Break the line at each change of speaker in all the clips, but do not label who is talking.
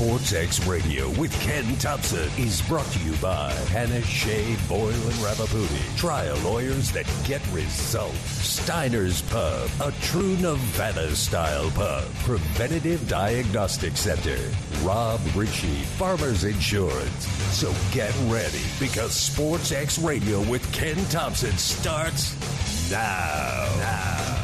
Sports X Radio with Ken Thomson is brought to you by Panish Shea Boyle and Ravipudi. Trial lawyers that get results. Steiner's Pub, a true Nevada style pub. Preventative Diagnostic Center. Rob Ritchie, Farmers Insurance. So get ready because Sports X Radio with Ken Thomson starts now. Now.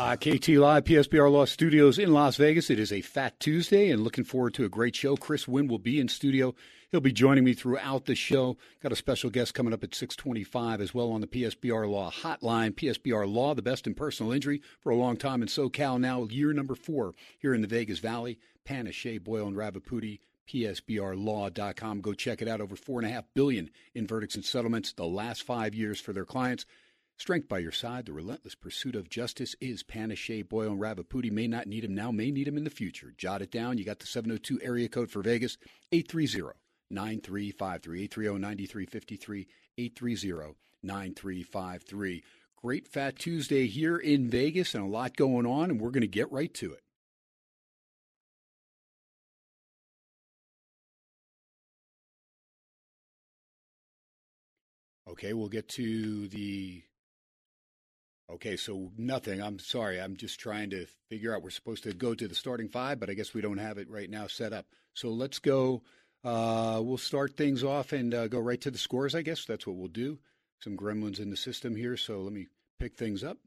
Uh, KT Live, PSBR Law Studios in Las Vegas. It is a Fat Tuesday and looking forward to a great show. Chris Winn will be in studio. He'll be joining me throughout the show. Got a special guest coming up at 625 as well on the PSBR Law hotline. PSBR Law, the best in personal injury for a long time in SoCal. Now year number four here in the Vegas Valley. Panish, Boyle, and Ravipudi. PSBRlaw.com. Go check it out. Over four and a half billion in verdicts and settlements the last five years for their clients. Strength by your side, the relentless pursuit of justice is Panish, Boyle, and Ravipudi. May not need him now, may need him in the future. Jot it down. You got the 702 area code for Vegas, 830 9353, 830 9353, 830 9353. Great Fat Tuesday here in Vegas and a lot going on, and we're going to get right to it. Okay, we'll get to the Okay, so nothing. I'm sorry. I'm just trying to figure out. We're supposed to go to the starting five, but I guess we don't have it right now set up. So let's go. Uh, we'll start things off and uh, go right to the scores. I guess that's what we'll do. Some gremlins in the system here, so let me pick things up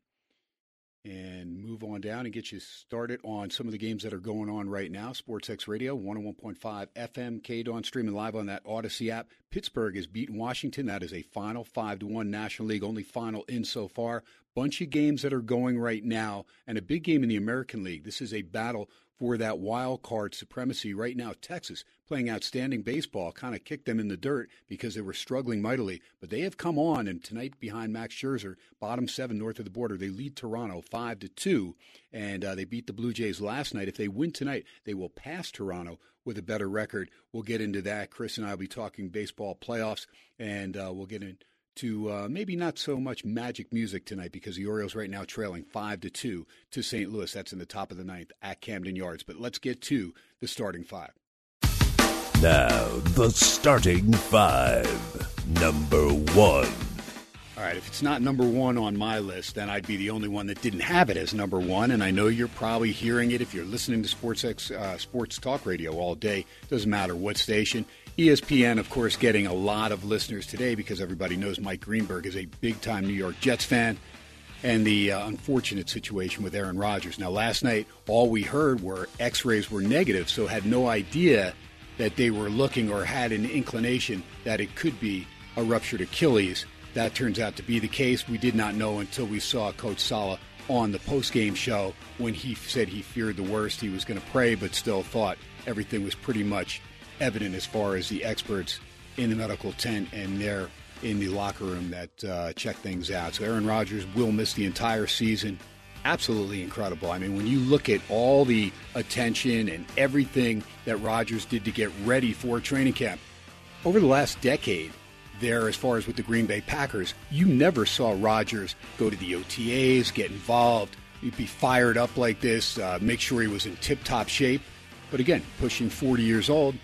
and move on down and get you started on some of the games that are going on right now. SportsX Radio, 101.5 FM, K Dawn, streaming live on that Audacy app. Pittsburgh has beaten Washington. That is a final 5 to 1 National League, only final in so far. Bunch of games that are going right now, and a big game in the American League. This is a battle for that wild card supremacy right now. Texas playing outstanding baseball kind of kicked them in the dirt because they were struggling mightily, but they have come on and tonight behind Max Scherzer, bottom seven north of the border, they lead Toronto five to two, and uh, they beat the Blue Jays last night. If they win tonight, they will pass Toronto with a better record. We'll get into that. Chris and I will be talking baseball playoffs, and uh, we'll get in to uh, maybe not so much magic music tonight because the Orioles right now trailing five to two to St. Louis. That's in the top of the ninth at Camden Yards. But let's get to the starting five.
Now, the starting five. Number one.
All right, if it's not number one on my list, then I'd be the only one that didn't have it as number one. And I know you're probably hearing it if you're listening to Sports uh, Sports Talk Radio all day. Doesn't matter what station. ESPN, of course, getting a lot of listeners today because everybody knows Mike Greenberg is a big time New York Jets fan and the uh, unfortunate situation with Aaron Rodgers. Now, last night, all we heard were x rays were negative, so had no idea that they were looking or had an inclination that it could be a ruptured Achilles. That turns out to be the case. We did not know until we saw Coach Saleh on the post-game show when he said he feared the worst. He was going to pray, but still thought everything was pretty much evident as far as the experts in the medical tent and there in the locker room that uh, check things out. So Aaron Rodgers will miss the entire season. Absolutely incredible. I mean, when you look at all the attention and everything that Rodgers did to get ready for training camp over the last decade, there as far as with the Green Bay Packers, you never saw Rodgers go to the OTAs, get involved, he'd be fired up like this, uh, make sure he was in tip-top shape. But again, pushing 40 years old,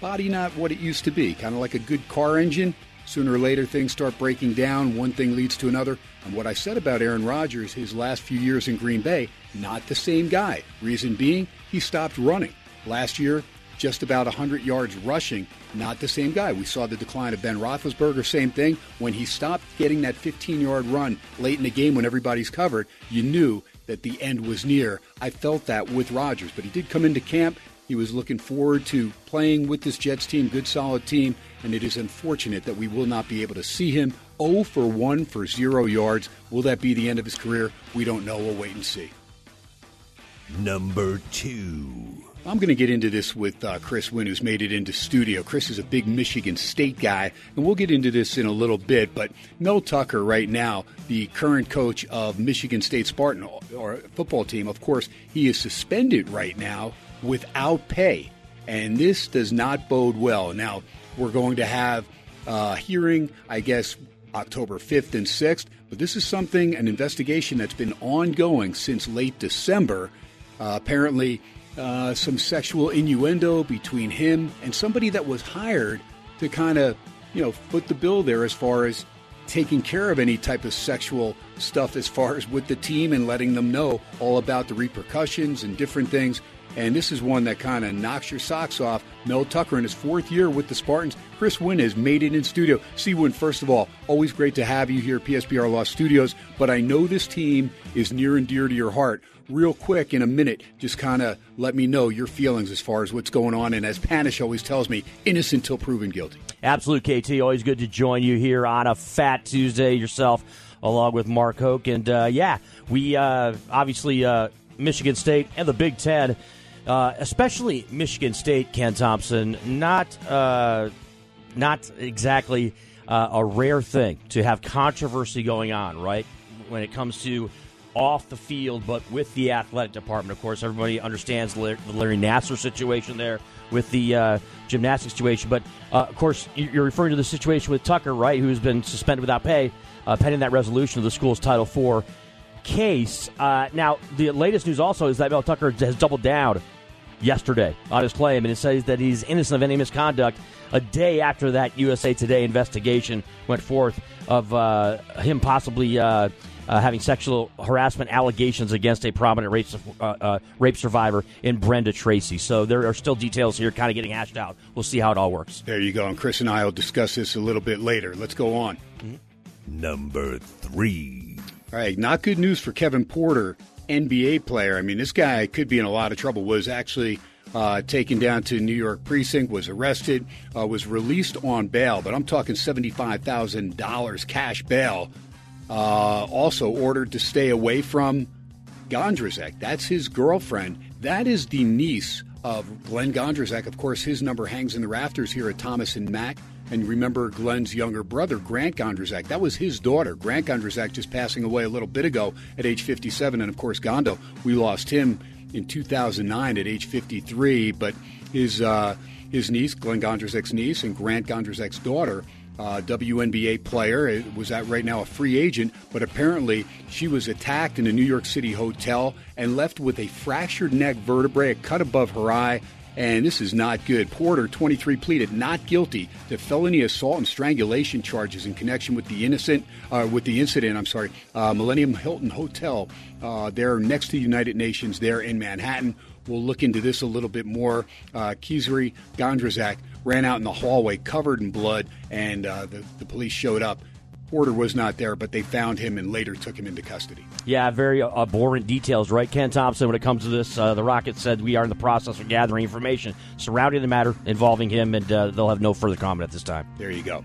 body not what it used to be. Kind of like a good car engine. Sooner or later, things start breaking down. One thing leads to another. And what I said about Aaron Rodgers, his last few years in Green Bay, not the same guy. Reason being, he stopped running. Last year, just about 100 yards rushing, not the same guy. We saw the decline of Ben Roethlisberger, same thing. When he stopped getting that 15 yard run late in the game when everybody's covered, you knew that the end was near. I felt that with Rodgers, but he did come into camp. He was looking forward to playing with this Jets team, good solid team, and it is unfortunate that we will not be able to see him 0 for 1 for 0 yards. Will that be the end of his career? We don't know. We'll wait and see.
Number two.
I'm going to get into this with uh, Chris Winn, who's made it into studio. Chris is a big Michigan State guy, and we'll get into this in a little bit. But Mel Tucker, right now, the current coach of Michigan State Spartan or football team, of course, he is suspended right now without pay, and this does not bode well. Now we're going to have a hearing, I guess, October 5th and 6th, but this is something, an investigation that's been ongoing since late December. Uh, apparently uh, some sexual innuendo between him and somebody that was hired to kind of, you know, foot the bill there as far as taking care of any type of sexual stuff as far as with the team and letting them know all about the repercussions and different things. And this is one that kind of knocks your socks off. Mel Tucker in his fourth year with the Spartans. Chris Winn has made it in studio. See, Winn, first of all, always great to have you here at PSBR Law Studios. But I know this team is near and dear to your heart real quick in a minute, just kind of let me know your feelings as far as what's going on. And as Panish always tells me, innocent till proven guilty.
Absolute, KT. Always good to join you here on a Fat Tuesday yourself, along with Mark Hoke. And uh, yeah, we uh, obviously uh, Michigan State and the Big Ten, uh, especially Michigan State, Ken Thomson, not uh, not exactly uh, a rare thing to have controversy going on, right? When it comes to off the field, but with the athletic department. Of course, everybody understands the Larry Nassar situation there with the uh, gymnastics situation. But uh, of course, you're referring to the situation with Tucker, right? Who's been suspended without pay, uh, pending that resolution of the school's Title IV case. Uh, now, the latest news also is that Mel Tucker has doubled down yesterday on his claim, and it says that he's innocent of any misconduct. A day after that USA Today investigation went forth of uh, him possibly uh, uh, having sexual harassment allegations against a prominent rape, uh, uh, rape survivor in Brenda Tracy. So there are still details here kind of getting hashed out. We'll see how it all works.
There you go. And Chris and I will discuss this a little bit later. Let's go on.
Mm-hmm. Number three.
All right. Not good news for Kevin Porter, NBA player. I mean, this guy could be in a lot of trouble. Was actually. Uh, taken down to New York precinct, was arrested, uh, was released on bail, but I'm talking $75,000 cash bail uh, also ordered to stay away from Gondrezick. That's his girlfriend. That is the niece of Glenn Gondrezick. Of course, his number hangs in the rafters here at Thomas and Mack. And remember Glenn's younger brother, Grant Gondrezick. That was his daughter. Grant Gondrezick just passing away a little bit ago at age 57. And of course, Gondo, we lost him in 2009 at age 53. But his, uh, his niece, Glenn Gondrezick's niece, and Grant Gondrezick's daughter, uh, WNBA player. It was at right now a free agent, but apparently she was attacked in a New York City hotel and left with a fractured neck vertebrae, a cut above her eye. And this is not good. Porter, 23, pleaded not guilty to felony assault and strangulation charges in connection with the innocent, uh, with the incident. I'm sorry, uh, Millennium Hilton Hotel, uh, there next to United Nations, there in Manhattan. We'll look into this a little bit more. Uh, Kysre Gondrezick ran out in the hallway covered in blood, and uh, the, the police showed up. Porter was not there, but they found him and later took him into custody.
Yeah, very uh, abhorrent details, right, Ken Thomson? When it comes to this, uh, the Rockets said we are in the process of gathering information surrounding the matter involving him, and uh, they'll have no further comment at this time.
There you go.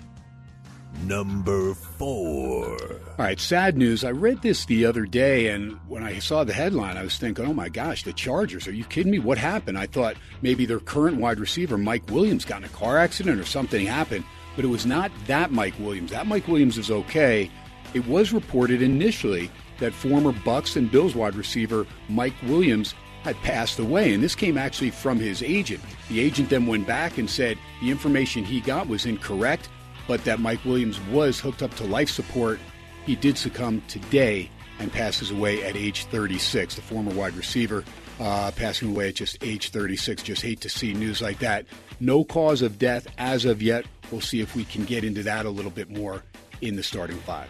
Number four.
All right, sad news. I read this the other day, and when I saw the headline, I was thinking, oh my gosh, the Chargers. Are you kidding me? What happened? I thought maybe their current wide receiver, Mike Williams, got in a car accident or something happened. But it was not that Mike Williams. That Mike Williams is okay. It was reported initially that former Bucks and Bills wide receiver Mike Williams had passed away. And this came actually from his agent. The agent then went back and said the information he got was incorrect but that Mike Williams was hooked up to life support. He did succumb today and passes away at age 36. The former wide receiver uh, passing away at just age 36. Just hate to see news like that. No cause of death as of yet. We'll see if we can get into that a little bit more in the starting five.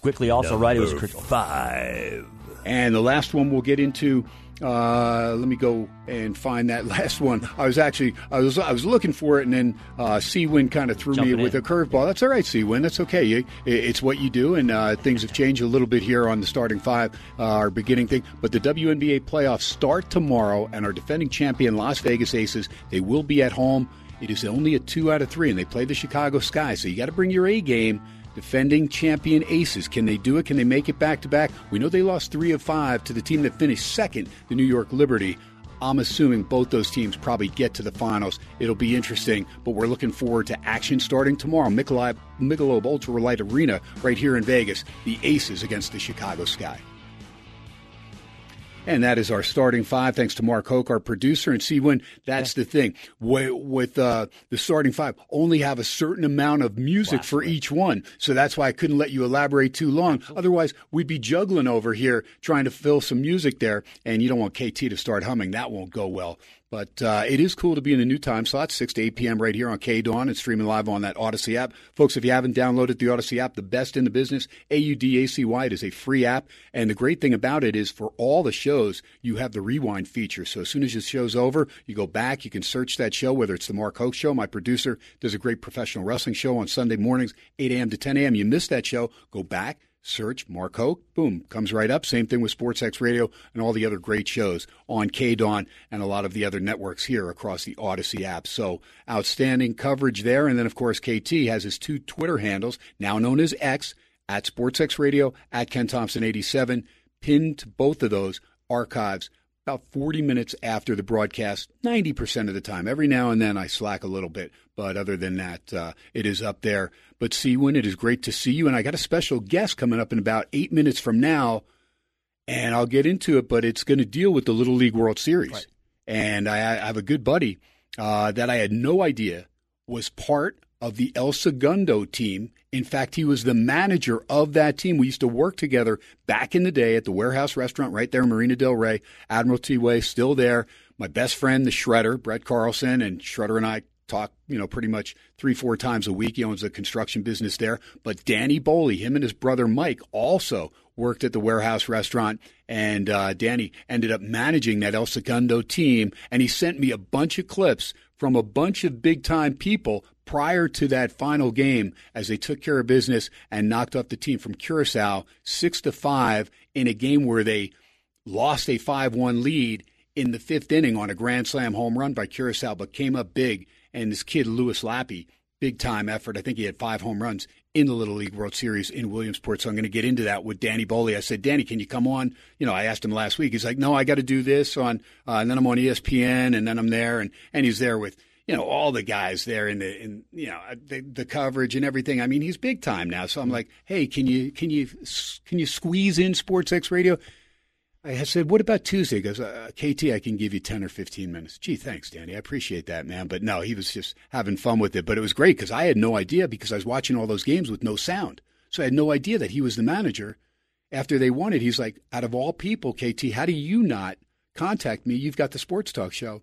Quickly, also, Number right? It was
five.
And the last one we'll get into uh, let me go and find that last one. I was actually I was I was looking for it, and then uh, C-Winn kind of threw Jumping me with a curveball. That's all right, C-Winn. That's okay. You, it's what you do, and uh, things have changed a little bit here on the starting five, uh, our beginning thing. But the WNBA playoffs start tomorrow, and our defending champion Las Vegas Aces they will be at home. It is only a two out of three, and they play the Chicago Sky, so you got to bring your A game defending champion Aces. Can they do it? Can they make it back to back? We know they lost three of five to the team that finished second, the New York Liberty. I'm assuming both those teams probably get to the finals. It'll be interesting, but we're looking forward to action starting tomorrow. Michelob, Michelob Ultralight Arena right here in Vegas. The Aces against the Chicago Sky. And that is our starting five. Thanks to Mark Hoke, our producer. And see, when that's yeah. the thing with, with uh, the starting five, only have a certain amount of music for each one. So that's why I couldn't let you elaborate too long. Absolutely. Otherwise, we'd be juggling over here trying to fill some music there. And you don't want KT to start humming. That won't go well. But uh, it is cool to be in the new time slot, 6 to 8 p.m. right here on K Dawn and streaming live on that Audacy app. Folks, if you haven't downloaded the Audacy app, the best in the business, A-U-D-A-C-Y, it is a free app. And the great thing about it is for all the shows, you have the rewind feature. So as soon as the show's over, you go back, you can search that show, whether it's the Mark Hoke Show. My producer does a great professional wrestling show on Sunday mornings, 8 a.m. to 10 a.m. You missed that show, go back, search Mark Hoke, boom, comes right up. Same thing with SportsX Radio and all the other great shows on KDAWN and a lot of the other networks here across the Audacy app. So outstanding coverage there. And then, of course, KT has his two Twitter handles, now known as X, at SportsX Radio, at Ken Thomson 87. Pinned to both of those archives about 40 minutes after the broadcast, 90% of the time. Every now and then I slack a little bit, but other than that, uh, it is up there. But C-Winn, it is great to see you. And I got a special guest coming up in about eight minutes from now, and I'll get into it, but it's going to deal with the Little League World Series. Right. And I, I, have a good buddy uh, that I had no idea was part of the El Segundo team. In fact, he was the manager of that team. We used to work together back in the day at the Warehouse Restaurant right there in Marina Del Rey, Admiralty Way, still there. My best friend, the Shredder, Brett Carlson, and Shredder and I talk, you know, pretty much three, four times a week. He owns a construction business there. But Danny Boehle, him and his brother Mike also worked at the warehouse restaurant. And uh, Danny ended up managing that El Segundo team. And he sent me a bunch of clips from a bunch of big time people prior to that final game as they took care of business and knocked off the team from Curacao six to five in a game where they lost a five one lead in the fifth inning on a grand slam home run by Curacao, but came up big. And this kid Louis Lappe, big time effort. I think he had five home runs in the Little League World Series in Williamsport. So I'm going to get into that with Danny Boehle. I said, Danny, can you come on? You know, I asked him last week. He's like, no, I got to do this on, uh, and then I'm on ESPN, and then I'm there, and and he's there with you know all the guys there in the in you know the, the coverage and everything. I mean, he's big time now. So I'm like, hey, can you can you can you squeeze in SportsX Radio? I said, what about Tuesday? He goes, uh, KT, I can give you 10 or 15 minutes. Gee, thanks, Danny. I appreciate that, man. But no, he was just having fun with it. But it was great because I had no idea because I was watching all those games with no sound. So I had no idea that he was the manager. After they won it, he's like, out of all people, KT, how do you not contact me? You've got the sports talk show.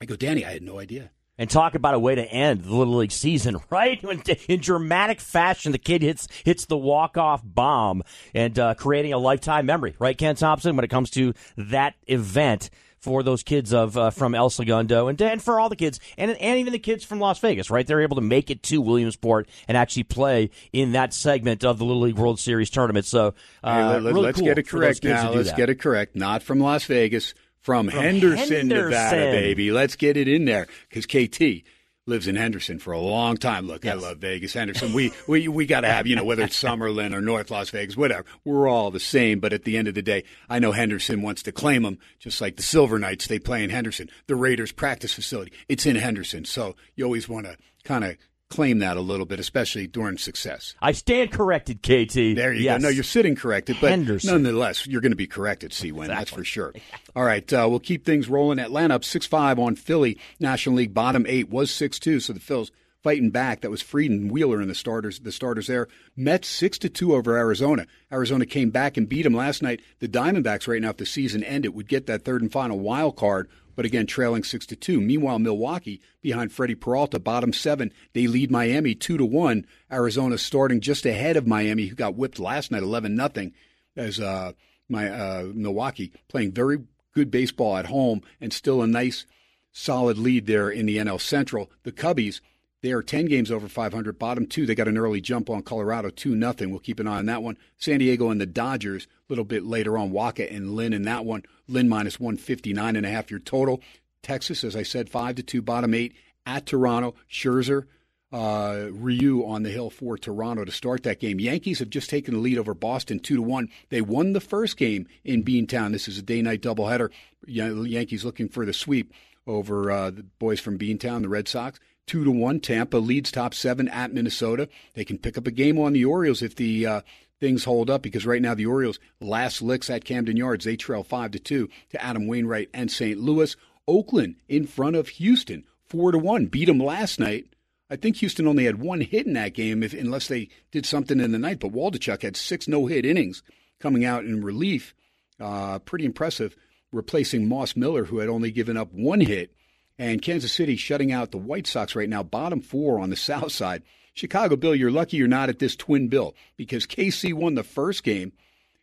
I go, Danny, I had no idea.
And talk about a way to end the Little League season, right? In dramatic fashion, the kid hits hits the walk off bomb and uh, creating a lifetime memory, right, Ken Thomson? When it comes to that event for those kids of uh, from El Segundo and, and for all the kids and and even the kids from Las Vegas, right? They're able to make it to Williamsport and actually play in that segment of the Little League World Series tournament. So uh,
hey, let, us
really cool
get it correct now. Let's
that.
get it correct. Not from Las Vegas, from, from Henderson, Henderson, Nevada, baby. Let's get it in there because KT lives in Henderson for a long time. Look, yes. I love Vegas, Henderson. We we we got to have you know whether it's Summerlin or North Las Vegas, whatever. We're all the same. But at the end of the day, I know Henderson wants to claim them, just like the Silver Knights. They play in Henderson. The Raiders practice facility, it's in Henderson. So you always want to kind of claim that a little bit, especially during success.
I stand corrected, KT.
There you yes. go. No, you're sitting corrected, but Henderson. nonetheless, you're going to be corrected, C Winn. Exactly. That's for sure. All right, uh, we'll keep things rolling. Atlanta up 6 5 on Philly. National League bottom eight was 6 2, so the Phils fighting back. That was Frieden Wheeler and the starters. The starters there. Mets six to two over Arizona. Arizona came back and beat them last night. The Diamondbacks right now, if the season ended, would get that third and final wild card but again trailing six to two. Meanwhile, Milwaukee behind Freddie Peralta, bottom seven, they lead Miami two to one. Arizona starting just ahead of Miami, who got whipped last night, eleven nothing, as uh, my uh, Milwaukee playing very good baseball at home and still a nice solid lead there in the NL Central. The Cubbies they are 10 games over 500. Bottom two, they got an early jump on Colorado, 2 nothing. We'll keep an eye on that one. San Diego and the Dodgers, a little bit later on. Wacha and Lynn in that one. Lynn minus 159 and a half your total. Texas, as I said, 5 to 2. Bottom eight at Toronto. Scherzer uh, Ryu on the hill for Toronto to start that game. Yankees have just taken the lead over Boston two to one. They won the first game in Beantown. This is a day-night doubleheader. Yankees looking for the sweep over uh, the boys from Beantown, the Red Sox. Two to one. Tampa leads top seven at Minnesota. They can pick up a game on the Orioles if the uh, things hold up because right now the Orioles last licks at Camden Yards. They trail five to two to Adam Wainwright and St. Louis. Oakland in front of Houston, four to one. Beat them last night I think Houston only had one hit in that game, if, unless they did something in the night. But Waldichuk had six no-hit innings coming out in relief. Uh, pretty impressive, replacing Moss Miller, who had only given up one hit. And Kansas City shutting out the White Sox right now, bottom four on the south side. Chicago, Bill, you're lucky you're not at this twin bill because KC won the first game,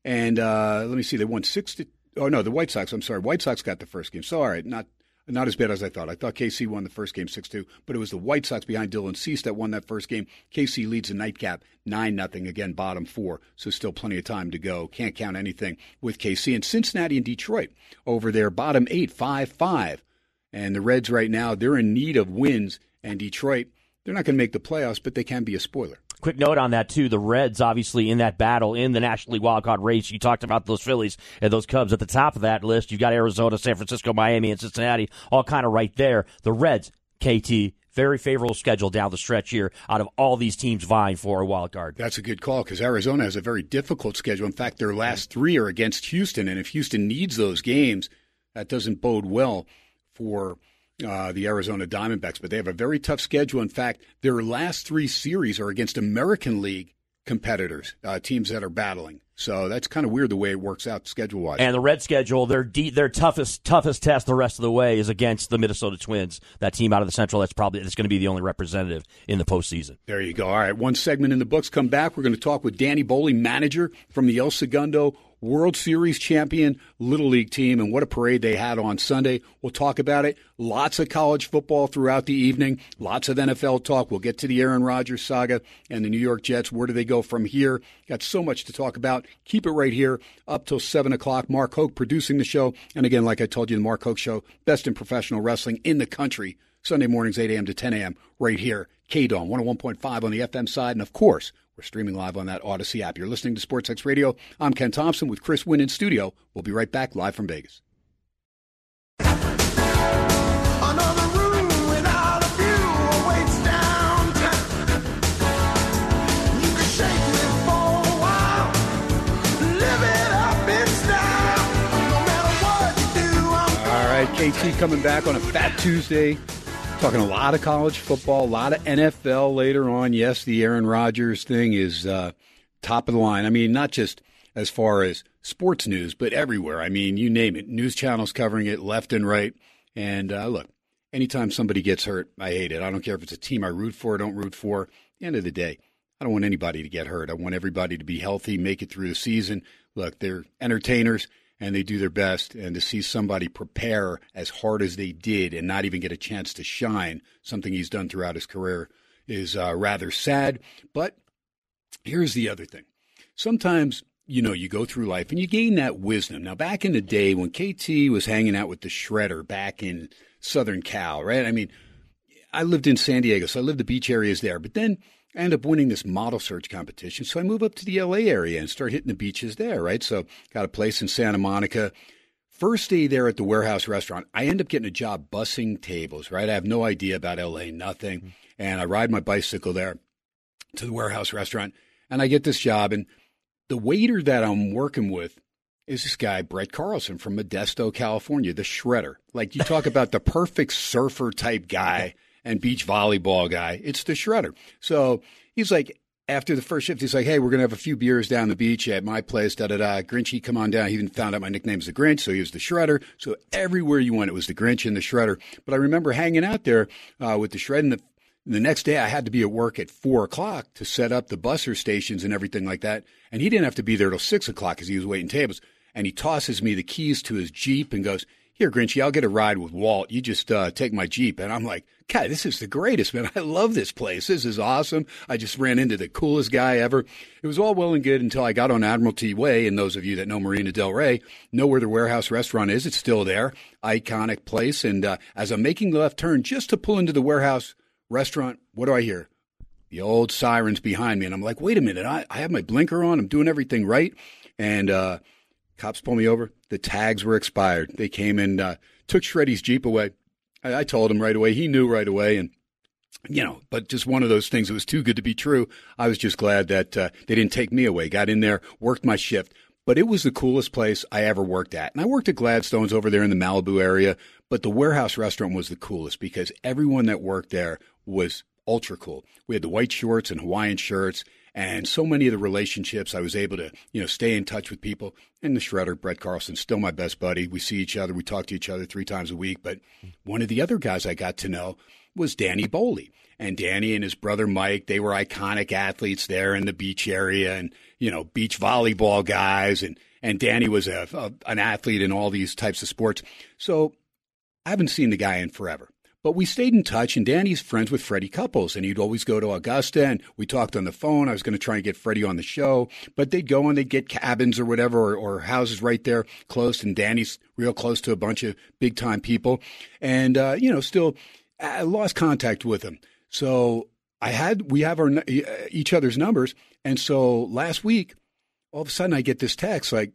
and uh, let me see, they won six to. Oh no, the White Sox. I'm sorry, White Sox got the first game. So all right, not not as bad as I thought. I thought KC won the first game 6 2, but it was the White Sox behind Dylan Cease that won that first game. KC leads the nightcap 9 0, again, bottom four, so still plenty of time to go. Can't count anything with KC. And Cincinnati and Detroit over there, bottom eight, 5 5. And the Reds right now, they're in need of wins, and Detroit, they're not going to make the playoffs, but they can be a spoiler.
Quick note on that too: the Reds, obviously, in that battle in the National League wildcard race. You talked about those Phillies and those Cubs at the top of that list. You've got Arizona, San Francisco, Miami, and Cincinnati, all kind of right there. The Reds, KT, very favorable schedule down the stretch here out of all these teams vying for a wild card.
That's a good call because Arizona has a very difficult schedule. In fact, their last three are against Houston, and if Houston needs those games, that doesn't bode well for uh, the Arizona Diamondbacks, but they have a very tough schedule. In fact, their last three series are against American League competitors, uh, teams that are battling. So that's kind of weird the way it works out schedule wise.
And the red schedule, their de- their toughest toughest test the rest of the way is against the Minnesota Twins, that team out of the Central. That's probably that's going to be the only representative in the postseason.
There you go. All right, one segment in the books. Come back. We're going to talk with Danny Boehle, manager from the El Segundo World Series champion Little League team, and what a parade they had on Sunday. We'll talk about it. Lots of college football throughout the evening, lots of NFL talk. We'll get to the Aaron Rodgers saga and the New York Jets. Where do they go from here? Got so much to talk about. Keep it right here up till 7 o'clock. Mark Hoke producing the show. And again, like I told you, the Mark Hoke Show, best in professional wrestling in the country. Sunday mornings, 8 a.m. to 10 a.m. right here. KDON 101.5 on the FM side. And of course, we're streaming live on that Audacy app. You're listening to SportsX Radio. I'm Ken Thomson with Chris Winn in studio. We'll be right back live from Vegas. All right, KT coming back on a Fat Tuesday Talking a lot of college football, a lot of NFL later on. Yes, the Aaron Rodgers thing is uh, top of the line. I mean, not just as far as sports news, but everywhere. I mean, you name it. News channels covering it left and right. And uh, look, anytime somebody gets hurt, I hate it. I don't care if it's a team I root for or don't root for. At the end of the day, I don't want anybody to get hurt. I want everybody to be healthy, make it through the season. Look, they're entertainers and they do their best. And to see somebody prepare as hard as they did and not even get a chance to shine, something he's done throughout his career, is uh, rather sad. But here's the other thing sometimes you know, you go through life and you gain that wisdom. Now, back in the day when KT was hanging out with the shredder back in Southern Cal, right? I mean, I lived in San Diego, so I lived the beach areas there. But then I end up winning this model search competition. So I move up to the LA area and start hitting the beaches there, right? So got a place in Santa Monica. First day there at the warehouse restaurant, I end up getting a job bussing tables, right? I have no idea about LA, nothing. Mm-hmm. And I ride my bicycle there to the warehouse restaurant and I get this job. And the waiter that I'm working with is this guy, Brett Carlson from Modesto, California, the shredder. Like you talk about the perfect surfer type guy and beach volleyball guy. It's the shredder. So he's like, after the first shift, he's like, "Hey, we're gonna have a few beers down the beach at my place." Da da da. Grinchy, come on down. He even found out my nickname's the Grinch, so he was the Shredder. So everywhere you went, it was the Grinch and the Shredder. But I remember hanging out there uh, with the Shred. And the, the next day, I had to be at work at four o'clock to set up the busser stations and everything like that. And he didn't have to be there till six o'clock because he was waiting tables. And he tosses me the keys to his Jeep and goes, here, Grinchy, I'll get a ride with Walt. You just uh, take my Jeep. And I'm like, God, this is the greatest, man. I love this place. This is awesome. I just ran into the coolest guy ever. It was all well and good until I got on Admiralty Way. And those of you that know Marina Del Rey know where the warehouse restaurant is. It's still there. Iconic place. And uh, as I'm making the left turn just to pull into the warehouse restaurant, what do I hear? the old sirens behind me, and I'm like, wait a minute, I, I have my blinker on, I'm doing everything right, and uh, cops pull me over. The tags were expired. They came and uh, took Shreddy's Jeep away. I, I told him right away. He knew right away, and you know, but just one of those things. It was too good to be true. I was just glad that uh, they didn't take me away. Got in there, worked my shift. But it was the coolest place I ever worked at. And I worked at Gladstone's over there in the Malibu area, but the warehouse restaurant was the coolest because everyone that worked there was ultra cool. We had the white shorts and Hawaiian shirts and so many of the relationships I was able to, you know, stay in touch with people. And the shredder, Brett Carlson, still my best buddy. We see each other, we talk to each other three times a week. But one of the other guys I got to know was Danny Boehle. And Danny and his brother Mike, they were iconic athletes there in the beach area and, you know, beach volleyball guys. And, and Danny was a, a an athlete in all these types of sports. So I haven't seen the guy in forever. But we stayed in touch, and Danny's friends with Freddie Couples, and he'd always go to Augusta, and we talked on the phone. I was going to try and get Freddie on the show, but they'd go and they'd get cabins or whatever, or, or houses right there close, and Danny's real close to a bunch of big time people, and uh, you know, still I lost contact with him. So I had we have our each other's numbers, and so last week, all of a sudden, I get this text like,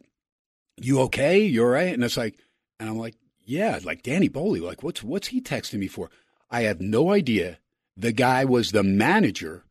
"You okay? You all right?" And it's like, and I'm like, "Yeah." Like Danny Boehle, like what's what's he texting me for? I have no idea. The guy was the manager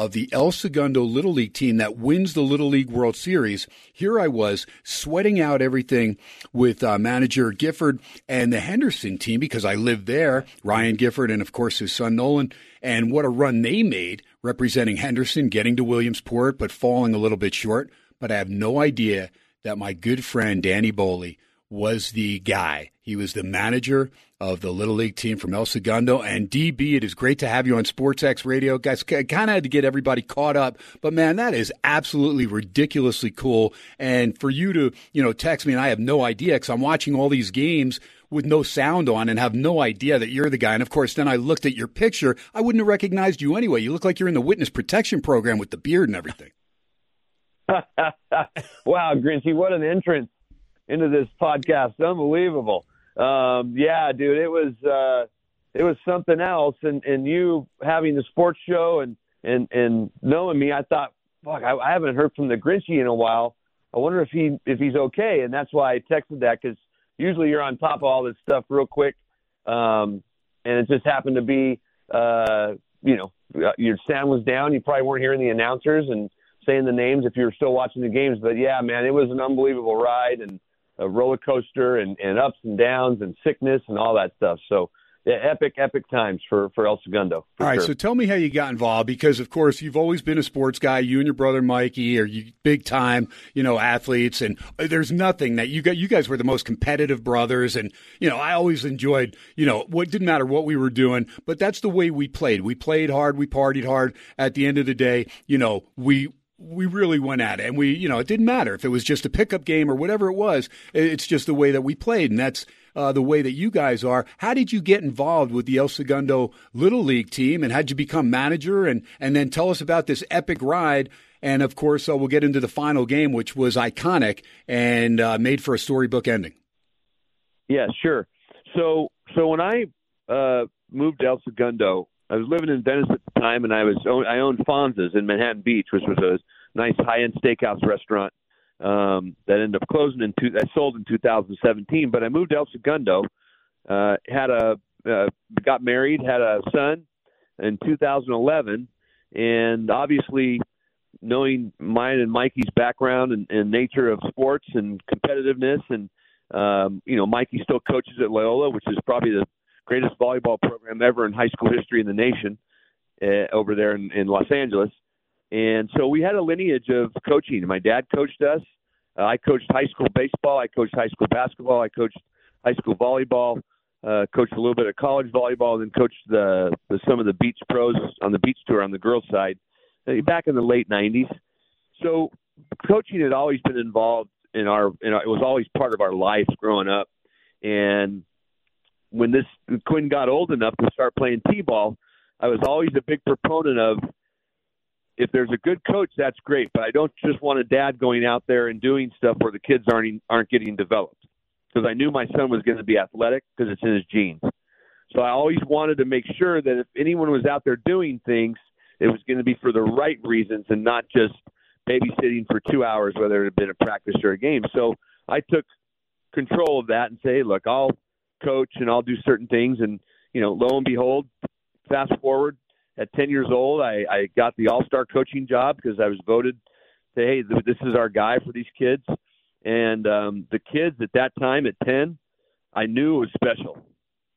of the El Segundo Little League team that wins the Little League World Series. Here I was sweating out everything with uh, manager Gifford and the Henderson team because I lived there, Ryan Gifford and of course his son Nolan, and what a run they made representing Henderson, getting to Williamsport but falling a little bit short. But I have no idea that my good friend Danny Boehle was the guy. He was the manager of the Little League team from El Segundo. And DB, it is great to have you on SportsX Radio. Guys, I kind of had to get everybody caught up, but man, that is absolutely ridiculously cool. And for you to, you know, text me, and I have no idea because I'm watching all these games with no sound on and have no idea that you're the guy. And of course, then I looked at your picture. I wouldn't have recognized you anyway. You look like you're in the witness protection program with the beard and everything.
wow, Grinchy, what an entrance into this podcast. Unbelievable um, yeah, dude, it was uh, it was something else. And and you having the sports show and and and knowing me, I thought, fuck, I, I haven't heard from the Grinchy in a while. I wonder if he if he's okay. And that's why I texted that because usually you're on top of all this stuff real quick. Um, and it just happened to be, uh, you know, your sound was down. You probably weren't hearing the announcers and saying the names if you were still watching the games. But yeah, man, it was an unbelievable ride and a roller coaster and, and ups and downs and sickness and all that stuff. So yeah, epic, epic times for, for El Segundo. For
All right,
sure.
so tell me how you got involved because, of course, you've always been a sports guy. You and your brother Mikey are you big time, you know, athletes, and uh, there's nothing that you got. You guys were the most competitive brothers, and you know, I always enjoyed, you know, what didn't matter what we were doing, but that's the way we played. We played hard, we partied hard. At the end of the day, you know, we we really went at it. And we, you know, it didn't matter if it was just a pickup game or whatever it was. It's just the way that we played. And that's uh, the way that you guys are. How did you get involved with the El Segundo Little League team? And how did you become manager? And, and then tell us about this epic ride. And of course, uh, we'll get into the final game, which was iconic and uh, made for a storybook ending.
Yeah, sure. So, so when I uh, moved to El Segundo, I was living in Venice at the time, and I was I owned Fonz's in Manhattan Beach, which was a nice high end steakhouse restaurant um, that ended up closing in two, that sold in 2017. But I moved to El Segundo, uh, had a uh, got married, had a son in 2011, and obviously knowing mine and Mikey's background and, and nature of sports and competitiveness, and um, you know Mikey still coaches at Loyola, which is probably the greatest volleyball program ever in high school history in the nation uh, over there in, in Los Angeles. And so we had a lineage of coaching. My dad coached us. Uh, I coached high school baseball. I coached high school basketball. I coached high school volleyball. Uh, coached a little bit of college volleyball, then coached the, the some of the beach pros on the beach tour on the girls' side uh, back in the late '90s. So coaching had always been involved in our, in our. It was always part of our life growing up, and when this Quinn got old enough to start playing t-ball, I was always a big proponent of if there's a good coach, that's great, but I don't just want a dad going out there and doing stuff where the kids aren't aren't getting developed. Because I knew my son was going to be athletic because it's in his genes. So I always wanted to make sure that if anyone was out there doing things, it was going to be for the right reasons and not just babysitting for two hours, whether it had been a practice or a game. So I took control of that and say, look, I'll coach and I'll do certain things. And, you know, lo and behold, fast forward at 10 years old, I, I got the all star coaching job because I was voted to, hey, this is our guy for these kids. And um, the kids at that time at 10, I knew it was special.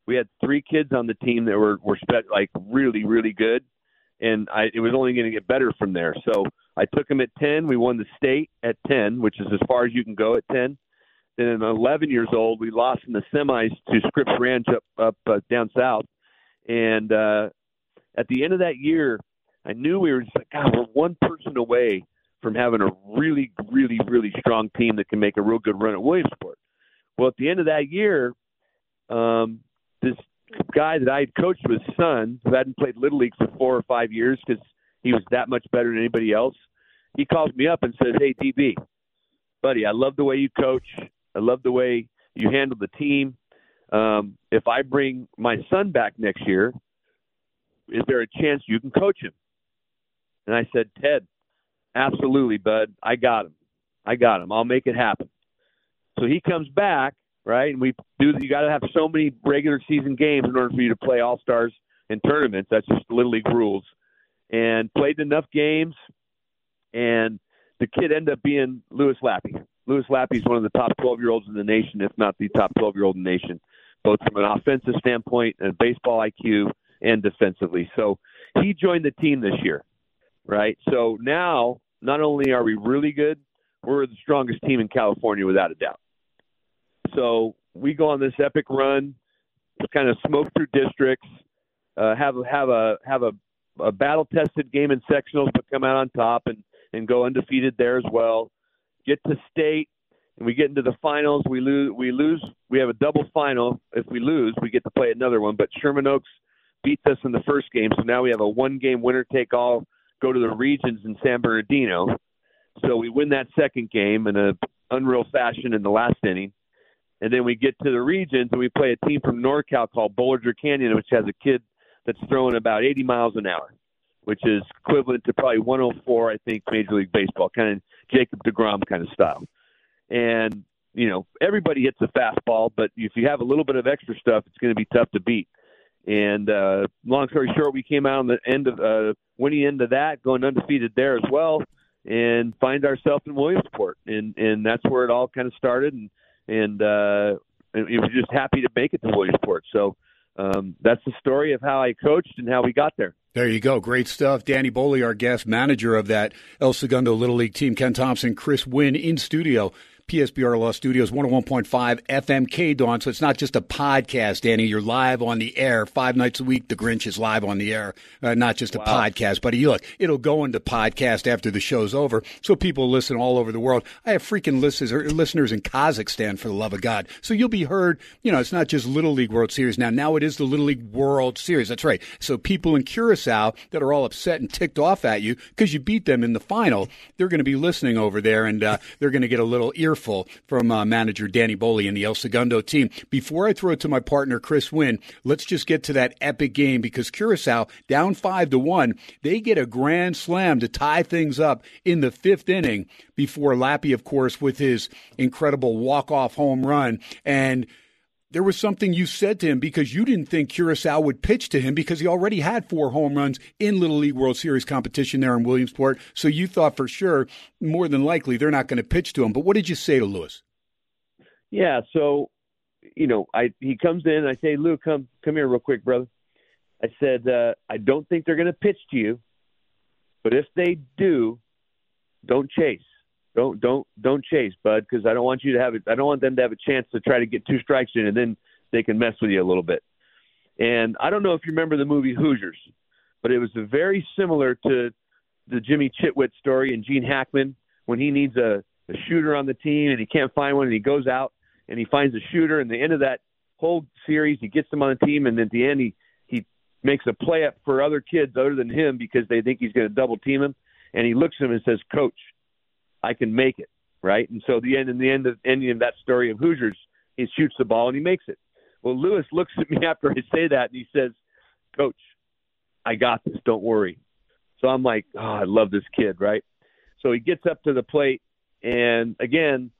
We had three kids on the team that were, were spe- like really, really good. And I, it was only going to get better from there. So I took them at 10. We won the state at 10, which is as far as you can go at 10. Then at 11 years old, we lost in the semis to Scripps Ranch up, up uh, down south. And uh, at the end of that year, I knew we were just like, God, we're one person away from having a really, really, really strong team that can make a real good run at Williamsport. Well, at the end of that year, um, this guy that I had coached with his son, who hadn't played Little League for four or five years because he was that much better than anybody else, he calls me up and says, Hey, DB, buddy, I love the way you coach. I love the way you handle the team. Um, if I bring my son back next year, is there a chance you can coach him? And I said, Ted, absolutely, bud. I got him. I got him. I'll make it happen. So he comes back, right? And we do. You got to have so many regular season games in order for you to play all stars and tournaments. That's just little league rules. And played enough games, and the kid ended up being Louis Lappe. Louis Lappe is one of the top 12 year olds in the nation, if not the top 12 year old in the nation, both from an offensive standpoint and baseball IQ and defensively. So he joined the team this year, right? So now, not only are we really good, we're the strongest team in California without a doubt. So we go on this epic run, kind of smoke through districts, uh, have have a have a, a battle tested game in sectionals, but come out on top and and go undefeated there as well. Get to state, and we get into the finals. We lose. We lose. We have a double final. If we lose, we get to play another one. But Sherman Oaks beat us in the first game, so now we have a one game winner take all. Go to the regions in San Bernardino. So we win that second game in a unreal fashion in the last inning. And then we get to the regions and we play a team from NorCal called Boulanger Canyon, which has a kid that's throwing about 80 miles an hour, which is equivalent to probably 104, I think, Major League Baseball, kind of Jacob DeGrom kind of style. And, you know, everybody hits a fastball, but if you have a little bit of extra stuff, it's going to be tough to beat. And uh, long story short, we came out on the end of uh, winning end of that, going undefeated there as well, and find ourselves in Williamsport, and and that's where it all kind of started. And and uh, and we were just happy to make it to Williamsport. So um, that's the story of how I coached and how we got there.
There you go. Great stuff. Danny Boehle, our guest manager of that El Segundo Little League team. Ken Thomson, Chris Winn in studio. PSBR Law Studios, 101.5 FM K Dawn. So it's not just a podcast, Danny. You're live on the air five nights a week. The Grinch is live on the air, uh, not just a wow. podcast. But you look, it'll go into podcast after the show's over, so people listen all over the world. I have freaking listeners, listeners in Kazakhstan, for the love of God. So you'll be heard. You know, it's not just Little League World Series now. Now it is the Little League World Series. That's right. So people in Curacao that are all upset and ticked off at you because you beat them in the final, they're going to be listening over there, and uh, they're going to get a little earful from uh, manager Danny Boehle and the El Segundo team. Before I throw it to my partner Chris Winn, let's just get to that epic game because Curacao down five to one, they get a grand slam to tie things up in the fifth inning before Lappe, of course, with his incredible walk off home run and there was something you said to him because you didn't think Curacao would pitch to him because he already had four home runs in Little League World Series competition there in Williamsport. So you thought for sure, more than likely, they're not going to pitch to him. But what did you say to Louis?
Yeah, so you know, I he comes in. I say, Lou, come come here real quick, brother. I said, uh, I don't think they're going to pitch to you, but if they do, don't chase. Don't don't don't chase, bud, because I don't want you to have it. I don't want them to have a chance to try to get two strikes in, and then they can mess with you a little bit. And I don't know if you remember the movie Hoosiers, but it was very similar to the Jimmy Chitwood story and Gene Hackman when he needs a, a shooter on the team and he can't find one, and he goes out and he finds a shooter. And the end of that whole series, he gets them on the team, and at the end, he he makes a play up for other kids other than him because they think he's going to double team him. And he looks at him and says, "Coach, I can make it, right? And so the end in the end of ending of that story of Hoosiers, he shoots the ball and he makes it. Well, Louis looks at me after I say that and he says, "Coach, I got this. Don't worry." So I'm like, oh, I love this kid, right? So he gets up to the plate, and again,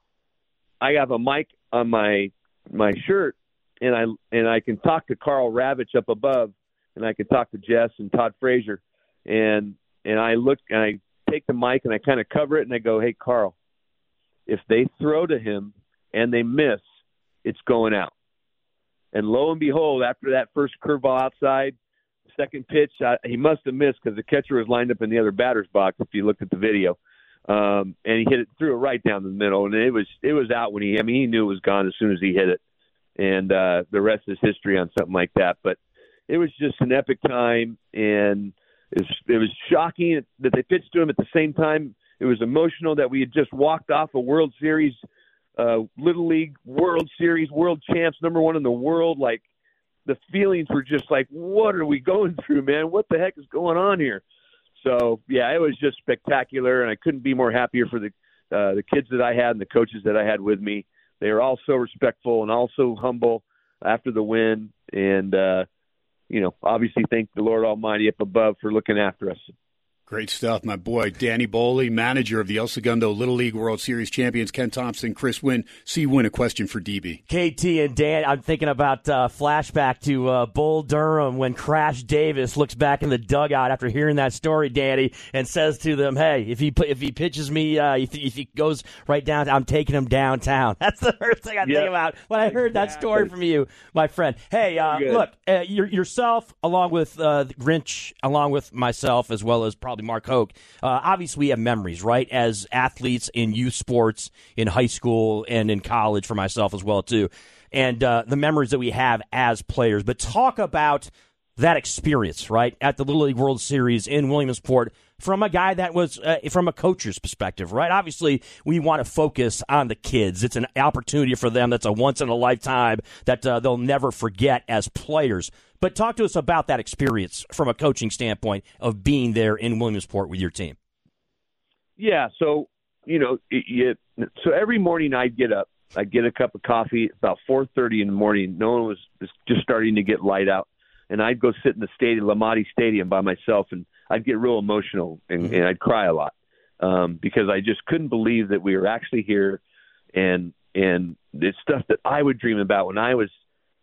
I have a mic on my my shirt, and I and I can talk to Karl Ravech up above, and I can talk to Jess and Todd Frazier, and and I look and I take the mic and I kind of cover it and I go, hey Karl, if they throw to him and they miss, it's going out. And lo and behold, after that first curveball outside, second pitch, I, he must have missed because the catcher was lined up in the other batter's box. If you looked at the video, um, and he hit it, threw it right down the middle, and it was it was out when he. I mean, he knew it was gone as soon as he hit it, and uh, the rest is history on something like that. But it was just an epic time, and it was, it was shocking that they pitched to him at the same time. It was emotional that we had just walked off a World Series, uh, Little League World Series, World Champs, number one in the world. Like the feelings were just like, what are we going through, man? What the heck is going on here? So yeah, it was just spectacular, and I couldn't be more happier for the uh, the kids that I had and the coaches that I had with me. They were all so respectful and all so humble after the win, and uh, you know, obviously thank the Lord Almighty up above for looking after us.
Great stuff, my boy. Danny Boehle, manager of the El Segundo Little League World Series champions, Ken Thomson, Chris Winn. See Win a question for DB.
KT and Dan, I'm thinking about uh, flashback to uh, Bull Durham when Crash Davis looks back in the dugout after hearing that story, Danny, and says to them, "Hey, if he if he pitches me, uh, if, if he goes right down, I'm taking him downtown." That's the first thing I think about when I heard that story from you, my friend. Hey, uh, look, uh, yourself along with uh, Grinch, along with myself, as well as probably Mark Hoke. Uh, obviously, we have memories, right? As athletes in youth sports, in high school, and in college for myself as well too, and uh, the memories that we have as players. But talk about that experience, right, at the Little League World Series in Williamsport from a guy that was uh, from a coach's perspective, right? Obviously, we want to focus on the kids. It's an opportunity for them that's a once in a lifetime that uh, they'll never forget as players. But talk to us about that experience from a coaching standpoint of being there in Williamsport with your team.
Yeah, so you know, it, it, so every morning I'd get up, I'd get a cup of coffee about 4:30 in the morning. No one was just starting to get light out, and I'd go sit in the stadium, Lamade Stadium, by myself, and I'd get real emotional and, mm-hmm. and I'd cry a lot um, because I just couldn't believe that we were actually here, and and it's stuff that I would dream about when I was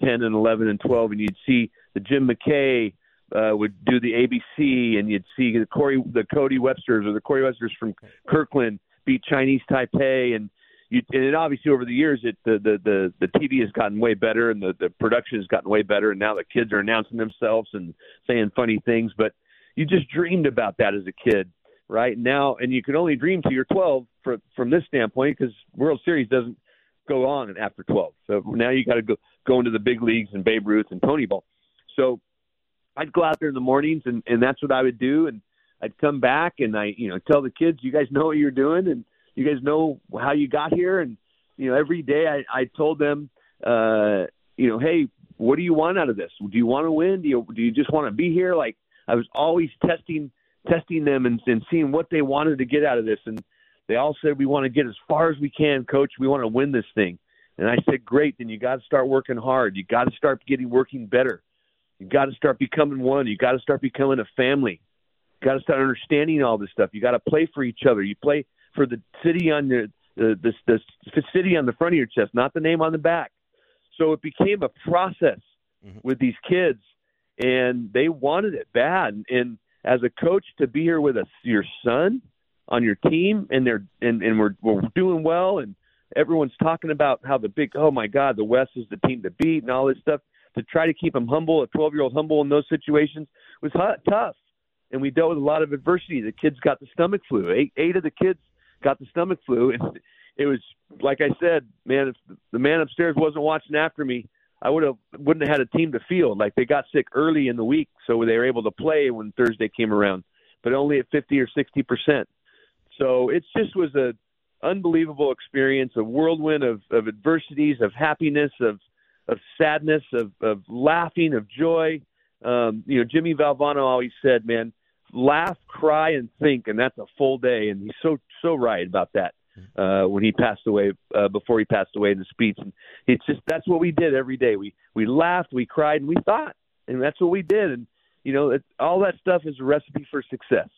10 and 11 and 12, and you'd see the Jim McKay uh, would do the ABC, and you'd see the Corey, the Cody Websters or the Corey Websters from Kirkland beat Chinese Taipei, and you, and it obviously over the years, it the the the, the TV has gotten way better, and the the production has gotten way better, and now the kids are announcing themselves and saying funny things, but you just dreamed about that as a kid, right? Now, and you can only dream till you're 12 for, from this standpoint because World Series doesn't go on after 12. So now you got to go go into the big leagues and Babe Ruth and Pony Ball. So I'd go out there in the mornings and and that's what I would do and I'd come back and I you know tell the kids you guys know what you're doing and you guys know how you got here and you know every day I I told them uh you know hey what do you want out of this do you want to win do you do you just want to be here like I was always testing testing them and, and seeing what they wanted to get out of this and they all said we want to get as far as we can coach we want to win this thing and I said, great, then you got to start working hard. You got to start getting working better. You got to start becoming one. You got to start becoming a family. You got to start understanding all this stuff. You got to play for each other. You play for the city on your the, the the city on the front of your chest, not the name on the back. So it became a process mm-hmm. with these kids, and they wanted it bad. And as a coach, to be here with us, your son on your team, and they're and and we're we're doing well, and everyone's talking about how the big oh my god the west is the team to beat and all this stuff to try to keep him humble a 12 year old humble in those situations was hot, tough. And we dealt with a lot of adversity. The kids got the stomach flu. Eight eight of the kids got the stomach flu. And it was like i said man if the man upstairs wasn't watching after me i would have wouldn't have had a team to field like they got sick early in the week so they were able to play when thursday came around but only at 50 or 60 percent so it just was a unbelievable experience, a whirlwind of, of adversities, of happiness, of of sadness, of, of laughing, of joy. Um, you know, Jimmy Valvano always said, "Man, laugh, cry, and think," and that's a full day. And he's so so right about that. Uh, when he passed away, uh, before he passed away in the speech, and it's just that's what we did every day. We we laughed, we cried, and we thought, and that's what we did. And you know, it, all that stuff is a recipe for success.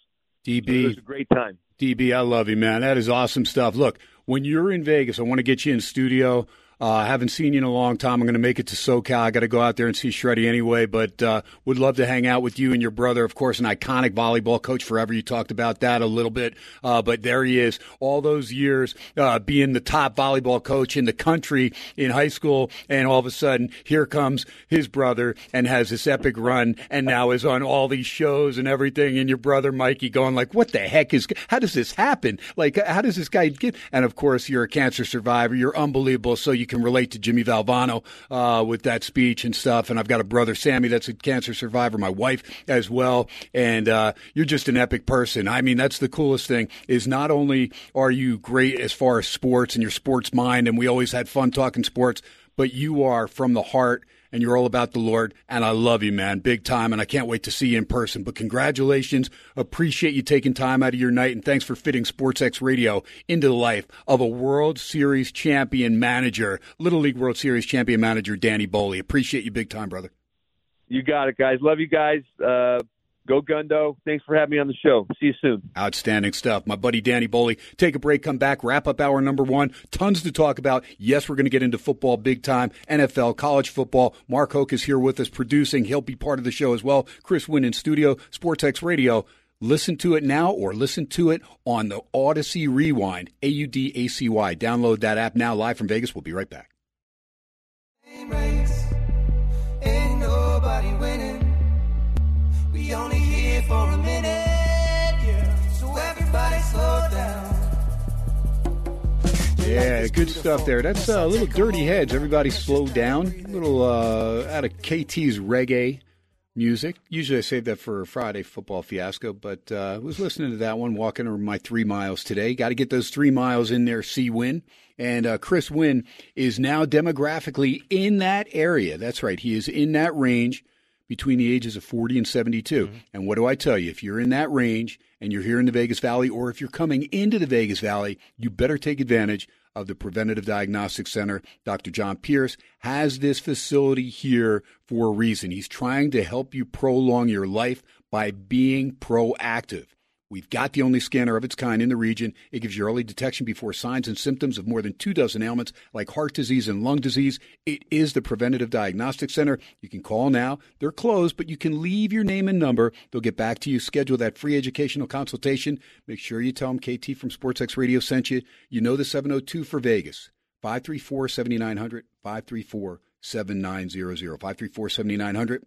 DB,
it was a great time.
DB, I love you, man. That is awesome stuff. Look, when you're in Vegas, I want to get you in studio. Uh, I haven't seen you in a long time. I'm going to make it to SoCal. I got to go out there and see Shreddy anyway, but uh, would love to hang out with you and your brother. Of course, an iconic volleyball coach forever. You talked about that a little bit, uh, but there he is. All those years uh, being the top volleyball coach in the country in high school, and all of a sudden, here comes his brother and has this epic run, and now is on all these shows and everything. And your brother Mikey going like, "What the heck is? How does this happen? Like, how does this guy get?" And of course, you're a cancer survivor. You're unbelievable. So you can relate to Jimmy Valvano uh, with that speech and stuff. And I've got a brother, Sammy, that's a cancer survivor, my wife as well. And uh, you're just an epic person. I mean, that's the coolest thing is not only are you great as far as sports and your sports mind, and we always had fun talking sports, but you are from the heart and you're all about the Lord. And I love you, man, big time. And I can't wait to see you in person. But congratulations. Appreciate you taking time out of your night. And thanks for fitting SportsX Radio into the life of a World Series champion manager, Little League World Series champion manager, Danny Boehle. Appreciate you big time, brother.
You got it, guys. Love you guys. Uh, Go Gundo. Thanks for having me on the show. See you soon.
Outstanding stuff. My buddy Danny Boehle. Take a break, come back, wrap up hour number one. Tons to talk about. Yes, we're going to get into football big time, NFL, college football. Mark Hoke is here with us producing. He'll be part of the show as well. Chris Winn in studio, SportsX Radio. Listen to it now or listen to it on the Audacy Rewind, A U D A C Y. Download that app now live from Vegas. We'll be right back.
Only here for a minute, yeah. So everybody down.
Yeah, good stuff there. That's uh, a little dirty heads. Everybody slow down. A little uh, out of KT's reggae music. Usually I save that for Friday football fiasco, but uh, I was listening to that one, walking over my three miles today. Got to get those three miles in there, C-Winn. And uh, Chris Winn is now demographically in that area. That's right. He is in that range between the ages of 40 and 72. Mm-hmm. And what do I tell you? If you're in that range and you're here in the Vegas Valley, or if you're coming into the Vegas Valley, you better take advantage of the Preventative Diagnostic Center. Dr. John Pierce has this facility here for a reason. He's trying to help you prolong your life by being proactive. We've got the only scanner of its kind in the region. It gives you early detection before signs and symptoms of more than two dozen ailments like heart disease and lung disease. It is the Preventative Diagnostic Center. You can call now. They're closed, but you can leave your name and number. They'll get back to you. Schedule that free educational consultation. Make sure you tell them KT from SportsX Radio sent you. You know the 702 for Vegas. 534 7900, 534 7900, 534 7900.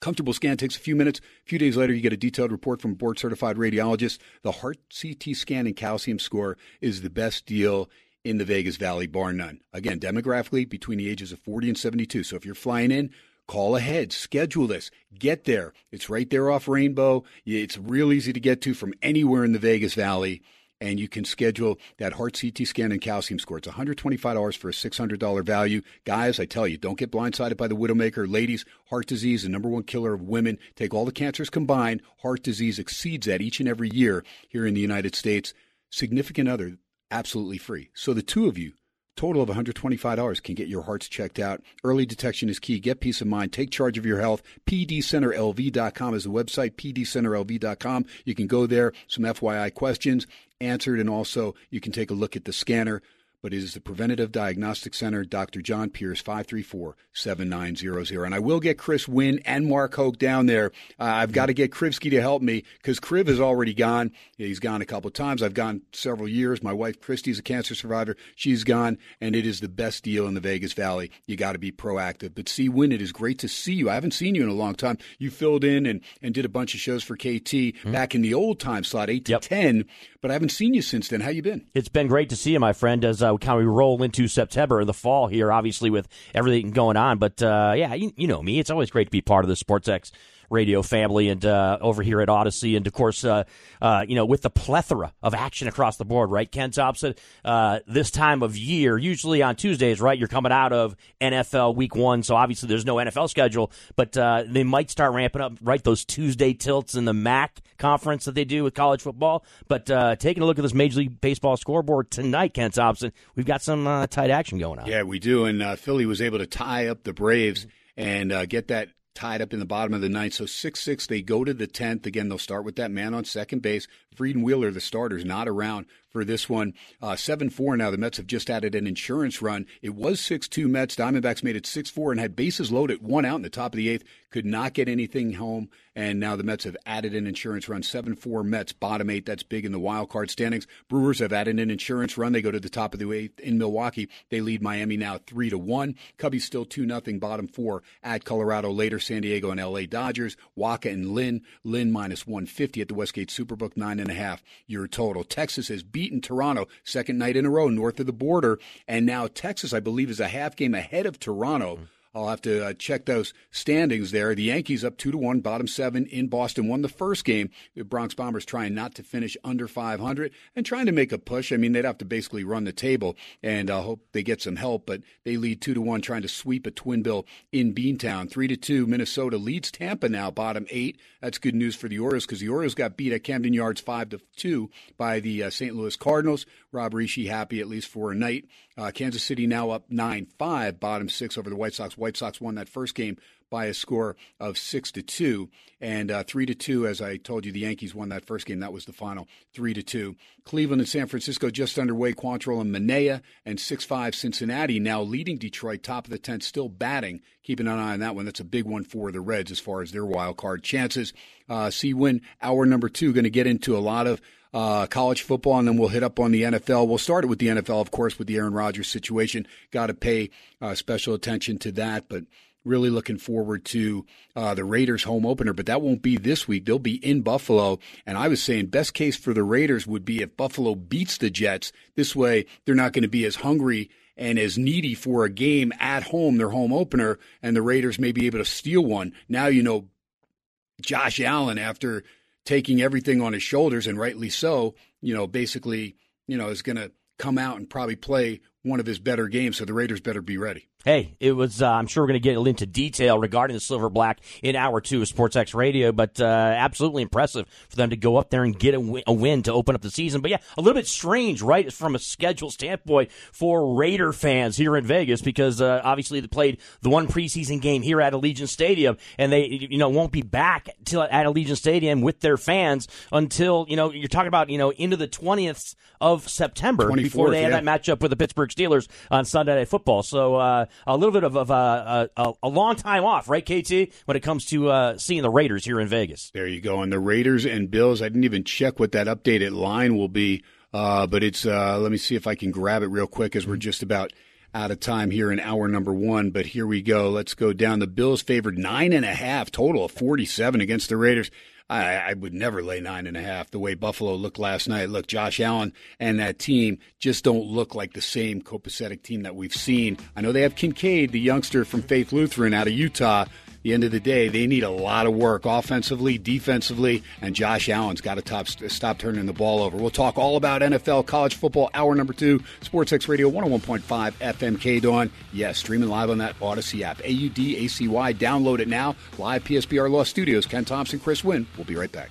Comfortable scan takes a few minutes. A few days later, you get a detailed report from board certified radiologist. The heart CT scan and calcium score is the best deal in the Vegas Valley, bar none. Again, demographically, between the ages of 40 and 72. So if you're flying in, call ahead, schedule this, get there. It's right there off Rainbow. It's real easy to get to from anywhere in the Vegas Valley and you can schedule that heart CT scan and calcium score. It's $125 for a $600 value. Guys, I tell you, don't get blindsided by the widowmaker. Ladies, heart disease, the number one killer of women. Take all the cancers combined. Heart disease exceeds that each and every year here in the United States. Significant other, absolutely free. So the two of you, total of $125 can get your hearts checked out. Early detection is key. Get peace of mind. Take charge of your health. PDCenterLV.com is the website, PDCenterLV.com. You can go there, some FYI questions answered, and also you can take a look at the scanner. But it is the Preventative Diagnostic Center, Dr. John Pierce, 534 7900. And I will get Chris Winn and Mark Hoke down there. Uh, I've got to get Krivsky to help me because Kriv is already gone. He's gone a couple of times. I've gone several years. My wife, Christy's a cancer survivor. She's gone, and it is the best deal in the Vegas Valley. You got to be proactive. But see, Winn, it is great to see you. I haven't seen you in a long time. You filled in and, and did a bunch of shows for KT mm-hmm. back in the old time slot, 8 to yep. 10 but I haven't seen you since then. How you been?
It's been great to see you, my friend, as uh, kind of roll into September, the fall here, obviously with everything going on. But uh, yeah, you, you, know me. It's always great to be part of the SportsX radio family and uh, over here at Audacy. And of course, uh, uh, you know, with the plethora of action across the board, right? Ken Thomson, uh, this time of year, usually on Tuesdays, right? You're coming out of NFL week one. So obviously there's no NFL schedule, but uh, they might start ramping up, right? Those Tuesday tilts in the MAC conference that they do with college football. But uh, taking a look at this Major League Baseball scoreboard tonight, Ken Thomson, we've got some tight action going on.
Yeah, we do. And Philly was able to tie up the Braves and get that tied up in the bottom of the ninth. So 6 6, they go to the 10th. Again, they'll start with that man on second base. Frieden Wheeler, the starter's not around for this one. Uh, 7 4 now. The Mets have just added an insurance run. It was 6 2 Mets. Diamondbacks made it 6 4 and had bases loaded, at one out in the top of the eighth. Could not get anything home. And now the Mets have added an insurance run. 7 4 Mets, bottom eight. That's big in the wild card standings. Brewers have added an insurance run. They go to the top of the eighth in Milwaukee. They lead Miami now 3 to 1. Cubbies still 2 0, bottom four at Colorado later. San Diego and LA Dodgers. Wacha and Lynn. Lynn minus 150 at the Westgate Superbook, nine and a half your total. Texas has beaten Toronto second night in a row north of the border, and now Texas, I believe, is a half game ahead of Toronto. Mm-hmm. I'll have to uh, check those standings there. The Yankees up two to one, bottom seven in Boston. Won the first game. The Bronx Bombers trying not to finish under 500 and trying to make a push. I mean, they'd have to basically run the table, and I uh, hope they get some help. But they lead two to one, trying to sweep a twin bill in Beantown. Three to two, Minnesota leads Tampa now, bottom eight. That's good news for the Orioles because the Orioles got beat at Camden Yards five to two by the uh, St. Louis Cardinals. Rob Ritchie happy at least for a night. Uh, Kansas City now up 9 5, bottom six over the White Sox. White Sox won that first game by a score of 6 to 2. And uh, 3 to 2, as I told you, the Yankees won that first game. That was the final 3 to 2. Cleveland and San Francisco just underway. Quantrill and Manaea and 6 5 Cincinnati now leading Detroit, top of the 10th, still batting. Keeping an eye on that one. That's a big one for the Reds as far as their wild card chances. Uh, C-Winn hour number two, going to get into a lot of uh, college football, and then we'll hit up on the NFL. We'll start it with the NFL, of course, with the Aaron Rodgers situation. Got to pay uh, special attention to that, but really looking forward to uh, the Raiders home opener. But that won't be this week. They'll be in Buffalo, and I was saying best case for the Raiders would be if Buffalo beats the Jets. This way, they're not going to be as hungry and as needy for a game at home, their home opener, and the Raiders may be able to steal one. Now you know Josh Allen after taking everything on his shoulders, and rightly so, you know, basically, you know, is going to come out and probably play one of his better games. So the Raiders better be ready.
Hey, it was. Uh, I'm sure we're going to get into detail regarding the Silver Black in hour two of SportsX Radio, but uh, absolutely impressive for them to go up there and get a win, to open up the season. But yeah, a little bit strange, right, from a schedule standpoint for Raider fans here in Vegas because uh, obviously they played the one preseason game here at Allegiant Stadium, and they you know won't be back till at Allegiant Stadium with their fans until you know you're talking about you know into the 20th of September before they yeah. had that matchup with the Pittsburgh Steelers on Sunday Night Football. So uh, a little bit of, of uh, a, a, long time off, right, KT, when it comes to uh, seeing the Raiders here in Vegas.
There you go. And the Raiders and Bills, I didn't even check what that updated line will be, uh, but it's, uh, let me see if I can grab it real quick as we're just about out of time here in hour number one. But here we go. Let's go down. The Bills favored nine and a half, total of 47 against the Raiders. I, I would never lay nine and a half the way Buffalo looked last night. Look, Josh Allen and that team just don't look like the same copacetic team that we've seen. I know they have Kincaid, the youngster from Faith Lutheran out of Utah, the end of the day, they need a lot of work offensively, defensively, and Josh Allen's got to top, stop turning the ball over. We'll talk all about NFL, college football, hour number two, SportsX Radio 101.5 FM K Dawn. Yes, streaming live on that Audacy app. A U D A C Y. Download it now. Live PSBR Law Studios. Ken Thomson, Chris Winn. We'll be right back.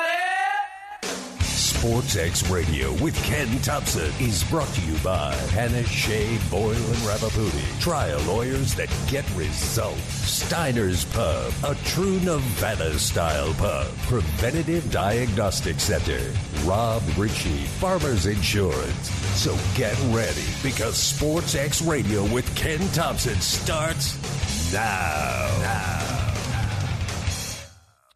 Sports X Radio with Ken Thomson is brought to you by Panish Shea Boyle and Ravipudi. Trial lawyers that get results. Steiner's Pub, a true Nevada style pub. Preventative Diagnostic Center. Rob Ritchie, Farmers Insurance. So get ready because Sports X Radio with Ken Thomson starts now. Now.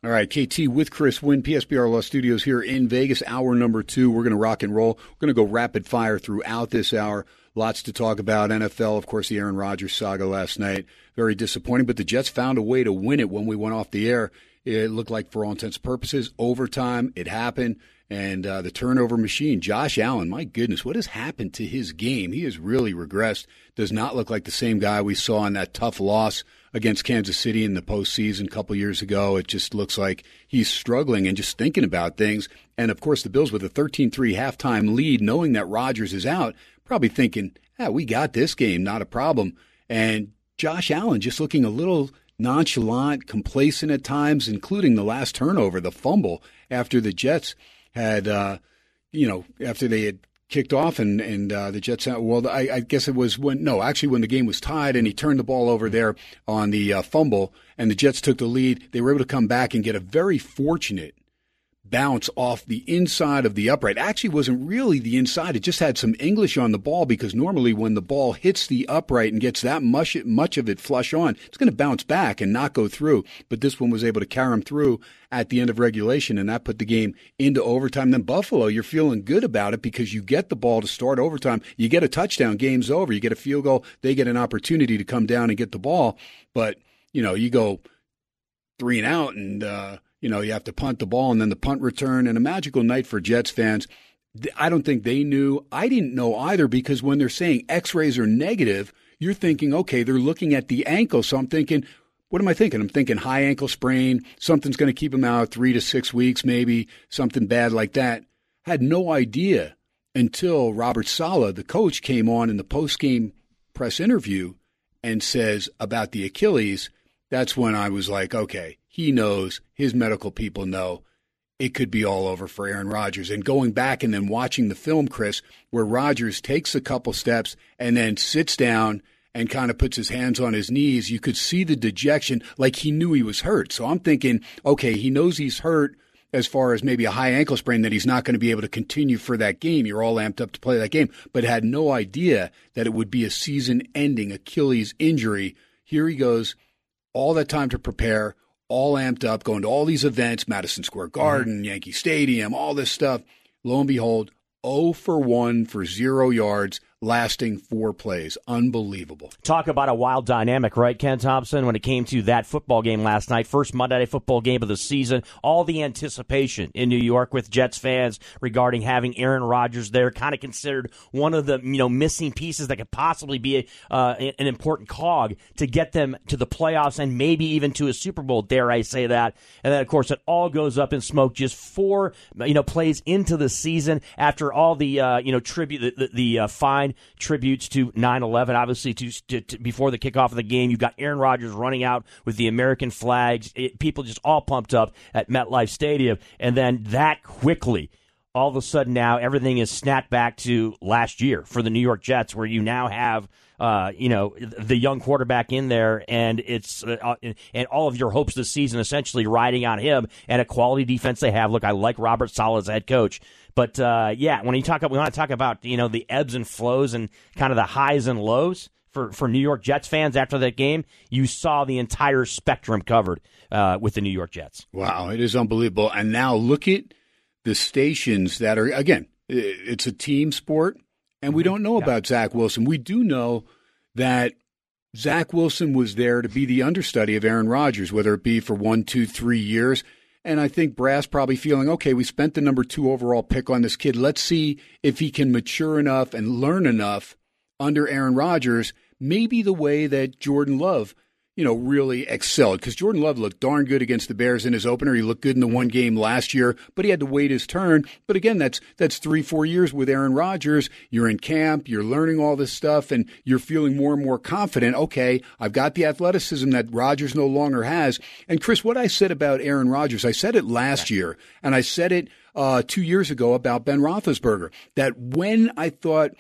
All right, KT with Chris Winn, PSBR Law Studios here in Vegas, hour number two. We're going to rock and roll. We're going to go rapid fire throughout this hour. Lots to talk about. NFL, of course, the Aaron Rodgers saga last night. Very disappointing, but the Jets found a way to win it when we went off the air. It looked like, for all intents and purposes, overtime. It happened. And uh, the turnover machine, Josh Allen, my goodness, what has happened to his game? He has really regressed. Does not look like the same guy we saw in that tough loss against Kansas City in the postseason a couple years ago. It just looks like he's struggling and just thinking about things. And of course, the Bills with a 13 3 halftime lead, knowing that Rodgers is out, probably thinking, yeah, we got this game, not a problem. And Josh Allen just looking a little nonchalant, complacent at times, including the last turnover, the fumble after the Jets had, uh, you know, after they had kicked off and and uh, the Jets. Well, I, I, guess it was when no, actually when the game was tied and he turned the ball over there on the uh, fumble and the Jets took the lead. They were able to come back and get a very fortunate bounce off the inside of the upright. Actually, wasn't really the inside. It just had some English on the ball because normally when the ball hits the upright and gets that much much of it flush on, it's going to bounce back and not go through. But this one was able to carry him through at the end of regulation, and that put the game into overtime. Then Buffalo, you're feeling good about it because you get the ball to start overtime. You get a touchdown, game's over. You get a field goal, they get an opportunity to come down and get the ball. But you know, you go three and out, and uh, you know, you have to punt the ball and then the punt return and a magical night for Jets fans. I don't think they knew. I didn't know either because when they're saying x rays are negative, you're thinking, okay, they're looking at the ankle. So I'm thinking, what am I thinking? I'm thinking high ankle sprain, something's going to keep him out three to six weeks, maybe something bad like that. Had no idea until Robert Saleh, the coach, came on in the post game press interview and says about the Achilles. That's when I was like, okay, he knows, his medical people know it could be all over for Aaron Rodgers. And going back and then watching the film, Chris, where Rodgers takes a couple steps and then sits down and kind of puts his hands on his knees, you could see the dejection like he knew he was hurt. So I'm thinking, okay, he knows he's hurt as far as maybe a high ankle sprain that he's not going to be able to continue for that game. You're all amped up to play that game, but had no idea that it would be a season ending Achilles injury. Here he goes, all that time to prepare all amped up, going to all these events, Madison Square Garden, mm-hmm. Yankee Stadium, all this stuff. Lo and behold, 0 for 1 for zero yards lasting four plays. Unbelievable.
Talk about a wild dynamic, right, Ken Thomson, when it came to that football game last night, first Monday Night Football game of the season. All the anticipation in New York with Jets fans regarding having Aaron Rodgers there, kind of considered one of the you know missing pieces that could possibly be a, uh, an important cog to get them to the playoffs and maybe even to a Super Bowl. Dare I say that? And then of course it all goes up in smoke just four you know plays into the season after all the uh, you know tribute the, the, the uh, fine tributes to 9/11. Obviously, to, to, to, before the kickoff of the game, you've got Aaron Rodgers running out with the American flags. It, people just all pumped up at MetLife Stadium, and then that quickly. All of a sudden, now everything is snapped back to last year for the New York Jets, where you now have uh, you know, the young quarterback in there, and it's uh, and all of your hopes this season essentially riding on him and a quality defense they have. Look, I like Robert Saleh as head coach, but uh, yeah, when you talk, we want to talk about you know the ebbs and flows and kind of the highs and lows for for New York Jets fans after that game. You saw the entire spectrum covered uh, with the New York Jets.
Wow, it is unbelievable. And now look at the stations that are again. It's a team sport, and we mm-hmm. don't know yeah. about Zach Wilson. We do know that Zach Wilson was there to be the understudy of Aaron Rodgers, whether it be for one, two, three years. And I think Brass probably feeling, okay, we spent the number two overall pick on this kid. Let's see if he can mature enough and learn enough under Aaron Rodgers, maybe the way that Jordan Love you know, really excelled because Jordan Love looked darn good against the Bears in his opener. He looked good in the one game last year, but he had to wait his turn. But again, that's that's three, four years with Aaron Rodgers. You're in camp, you're learning all this stuff, and you're feeling more and more confident. Okay, I've got the athleticism that Rodgers no longer has. And Chris, what I said about Aaron Rodgers, I said it last year, and I said it uh, two years ago about Ben Roethlisberger. That when I thought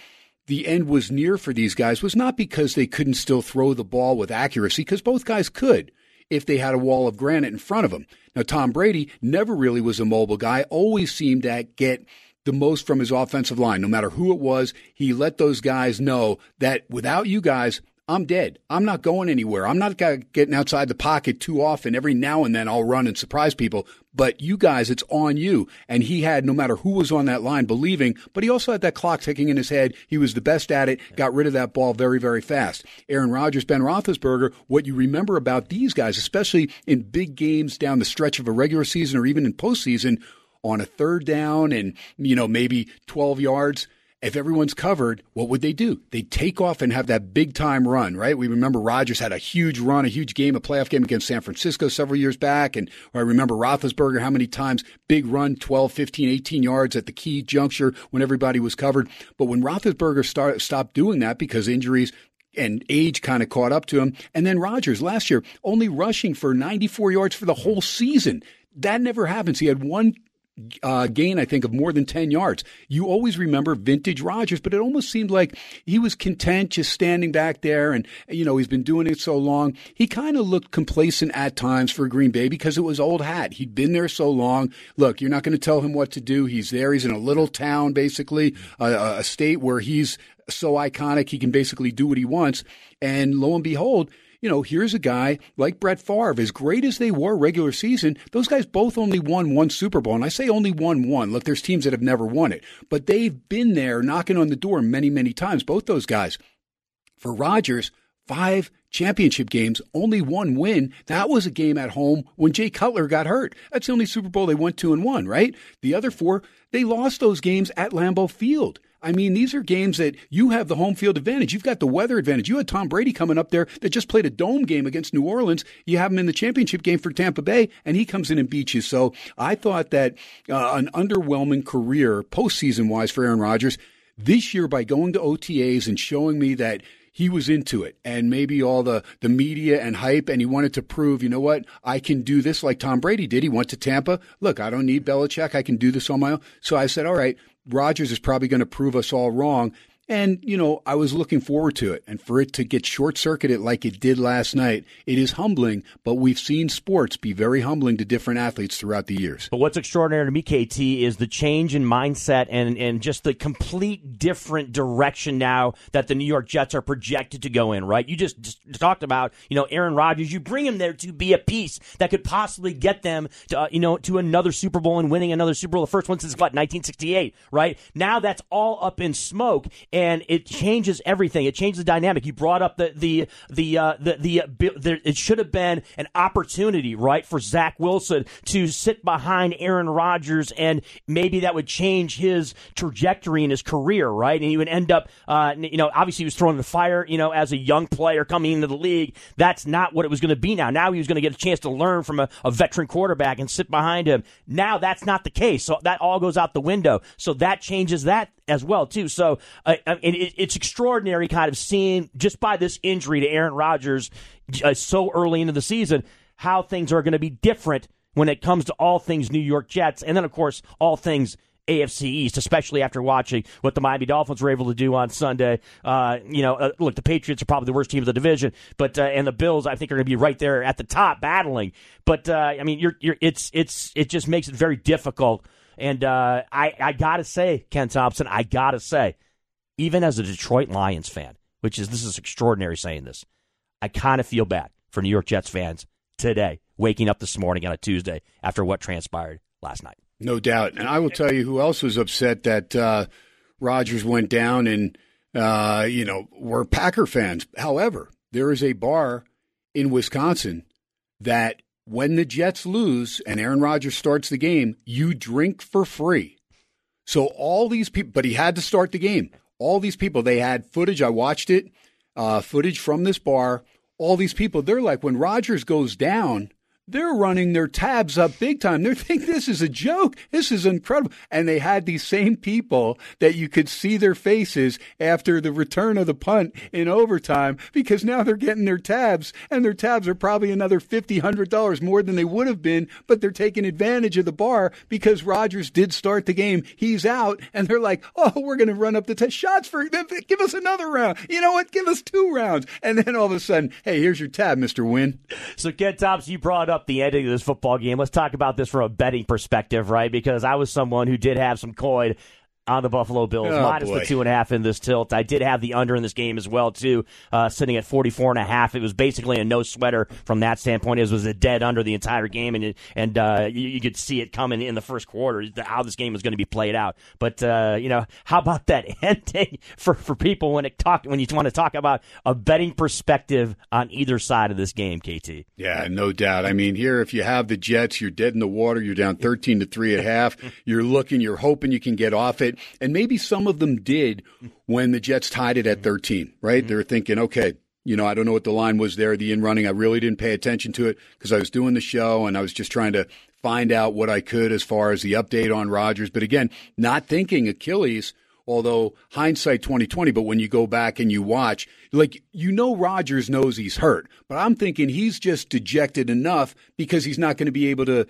the end was near for these guys was not because they couldn't still throw the ball with accuracy, because both guys could if they had a wall of granite in front of them. Now, Tom Brady never really was a mobile guy, always seemed to get the most from his offensive line. No matter who it was, he let those guys know that without you guys, I'm dead. I'm not going anywhere. I'm not getting outside the pocket too often. Every now and then I'll run and surprise people. But you guys, it's on you. And he had, no matter who was on that line, believing, but he also had that clock ticking in his head. He was the best at it, got rid of that ball very, very fast. Aaron Rodgers, Ben Roethlisberger, what you remember about these guys, especially in big games down the stretch of a regular season or even in postseason, on a third down and, you know, maybe 12 yards, if everyone's covered, what would they do? They'd take off and have that big time run, right? We remember Rodgers had a huge run, a huge game, a playoff game against San Francisco several years back. And I remember Roethlisberger, how many times big run, 12, 15, 18 yards at the key juncture when everybody was covered. But when Roethlisberger start, stopped doing that because injuries, and age kind of caught up to him. And then Rodgers last year only rushing for 94 yards for the whole season. That never happens. He had one uh, gain, I think, of more than 10 yards. You always remember vintage Rodgers, but it almost seemed like he was content just standing back there. And, you know, he's been doing it so long. He kind of looked complacent at times for Green Bay because it was old hat. He'd been there so long. Look, you're not going to tell him what to do. He's there. He's in a little town, basically, a, a state where he's so iconic. He can basically do what he wants. And lo and behold, you know, here's a guy like Brett Favre, as great as they were regular season, those guys both only won one Super Bowl. And I say only won one. Look, there's teams that have never won it, but they've been there knocking on the door many, many times, both those guys. For Rodgers, five championship games, only one win. That was a game at home when Jay Cutler got hurt. That's the only Super Bowl they went two and one, right? The other four, they lost those games at Lambeau Field. I mean, these are games that you have the home field advantage. You've got the weather advantage. You had Tom Brady coming up there that just played a dome game against New Orleans. You have him in the championship game for Tampa Bay, and he comes in and beats you. So I thought that uh, an underwhelming career postseason wise for Aaron Rodgers this year by going to OTAs and showing me that he was into it and maybe all the, the media and hype and he wanted to prove, you know what, I can do this like Tom Brady did. He went to Tampa. Look, I don't need Belichick. I can do this on my own. So I said, all right, Rodgers is probably going to prove us all wrong. And, you know, I was looking forward to it. And for it to get short circuited like it did last night, it is humbling, but we've seen sports be very humbling to different athletes throughout the years.
But what's extraordinary to me, KT, is the change in mindset and, and just the complete different direction now that the New York Jets are projected to go in, right? You just, just talked about, you know, Aaron Rodgers. You bring him there to be a piece that could possibly get them to, uh, you know, to another Super Bowl and winning another Super Bowl, the first one since what, 1968, right? Now that's all up in smoke and it changes everything. It changes the dynamic. You brought up the the the uh, the, the, the it should have been an opportunity, right, for Zach Wilson to sit behind Aaron Rodgers, and maybe that would change his trajectory in his career, right? And he would end up, uh, you know, obviously he was thrown in the fire, you know, as a young player coming into the league. That's not what it was going to be. Now, now he was going to get a chance to learn from a, a veteran quarterback and sit behind him. Now that's not the case. So that all goes out the window. So that changes that as well too. So uh, it, it's extraordinary, kind of seeing just by this injury to Aaron Rodgers uh, so early into the season how things are going to be different when it comes to all things New York Jets, and then of course all things AFC East, especially after watching what the Miami Dolphins were able to do on Sunday. Uh, you know, uh, look, the Patriots are probably the worst team of the division, but uh, and the Bills, I think, are going to be right there at the top battling. But uh, I mean, you're, you're, it's, it's, it just makes it very difficult and uh, I, I got to say, Ken Thomson, I got to say, even as a Detroit Lions fan, which is, this is extraordinary saying this, I kind of feel bad for New York Jets fans today, waking up this morning on a Tuesday after what transpired last night.
No doubt. And I will tell you who else was upset that uh, Rodgers went down and, uh, you know, were Packer fans. However, there is a bar in Wisconsin that when the Jets lose and Aaron Rodgers starts the game, you drink for free. So all these people, but he had to start the game. All these people, they had footage. I watched it, uh, footage from this bar. All these people, they're like, when Rodgers goes down, they're running their tabs up big time. They think this is a joke. This is incredible. And they had these same people that you could see their faces after the return of the punt in overtime because now they're getting their tabs and their tabs are probably another $50, $100 more than they would have been, but they're taking advantage of the bar because Rodgers did start the game. He's out and they're like, oh, we're going to run up the t- shots for, give us another round. You know what? Give us two rounds. And then all of a sudden, hey, here's your tab, Mr. Winn.
So Ken Thomson, you brought up up the ending of this football game. Let's talk about this from a betting perspective, right? Because I was someone who did have some coin on the Buffalo Bills,
oh,
minus
boy.
the two and a half in this tilt. I did have the under in this game as well, too, uh, sitting at 44 and a half. It was basically a no sweater from that standpoint. It was a dead under the entire game, and it, and uh, you, you, could see it coming in the first quarter, how this game was going to be played out. But, uh, you know, how about that ending for, for people when it talk when you want to talk about a betting perspective on either side of this game, KT?
Yeah, no doubt. I mean, here, if you have the Jets, you're dead in the water. You're down 13 to 3 at half. You're looking, you're hoping you can get off it it. And maybe some of them did when the Jets tied it at 13, right?
Mm-hmm.
They were thinking, okay, you know, I don't know what the line was there, the in running. I really didn't pay attention to it because I was doing the show and I was just trying to find out what I could as far as the update on Rodgers. But again, not thinking Achilles although hindsight 2020 but when you go back and you watch like you know Rodgers knows he's hurt but I'm thinking he's just dejected enough because he's not going to be able to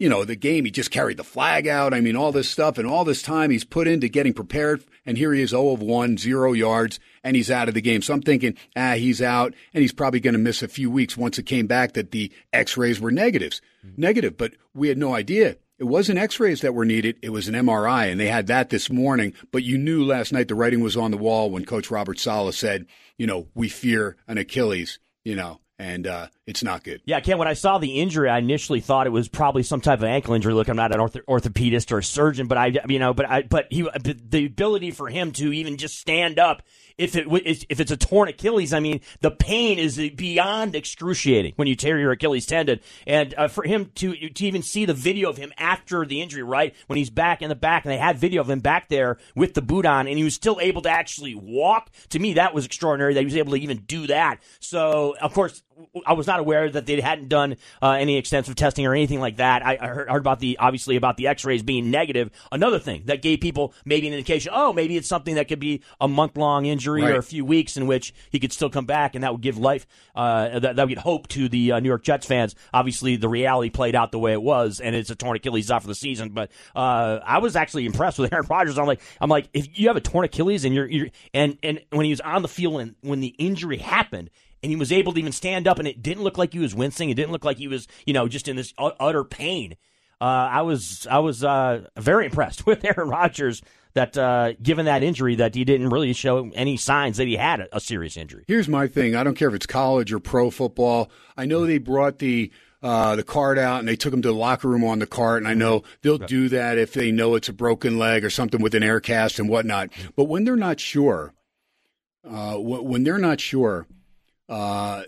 you know the game he just carried the flag out. I mean all this stuff and all this time he's put into getting prepared. And here he is 0 of 1 0 yards and he's out of the game. So I'm thinking ah he's out and he's probably going to miss a few weeks once it came back that the x-rays were negatives. Negative but we had no idea. It wasn't x-rays that were needed, it was an MRI and they had that this morning, but you knew last night the writing was on the wall when coach Robert Saleh said, you know, we fear an Achilles, you know, and uh, it's not good.
Yeah, Ken, when I saw the injury, I initially thought it was probably some type of ankle injury. Look, I'm not an ortho- orthopedist or a surgeon, but I, you know, but I, but he, the ability for him to even just stand up, if it if it's a torn Achilles, I mean, the pain is beyond excruciating when you tear your Achilles tendon, and uh, for him to to even see the video of him after the injury, right when he's back in the back, and they had video of him back there with the boot on, and he was still able to actually walk. To me, that was extraordinary that he was able to even do that. So, of course, I was not aware that they hadn't done uh, any extensive testing or anything like that. I, I heard, heard, about the obviously about the X-rays being negative. Another thing that gave people maybe an indication. Oh, maybe it's something that could be a month long injury
right.
or a few weeks in which he could still come back, and that would give life. Uh, that, that, would give hope to the uh, New York Jets fans. Obviously, the reality played out the way it was, and it's a torn Achilles out for the season. But uh, I was actually impressed with Aaron Rodgers. I'm like, I'm like, if you have a torn Achilles and you're, you're and and when he was on the field and when the injury happened and he was able to even stand up, and it didn't look like he was wincing. It didn't look like he was, you know, just in this utter pain. Uh, I was, I was uh, very impressed with Aaron Rodgers. That uh, given that injury, that he didn't really show any signs that he had a, a, serious injury.
Here's my thing: I don't care if it's college or pro football. I know they brought the. Uh, the cart out and they took him to the locker room on the cart. And I know they'll do that if they know it's a broken leg or something with an air cast and whatnot. But when they're not sure, uh, when they're not sure, uh,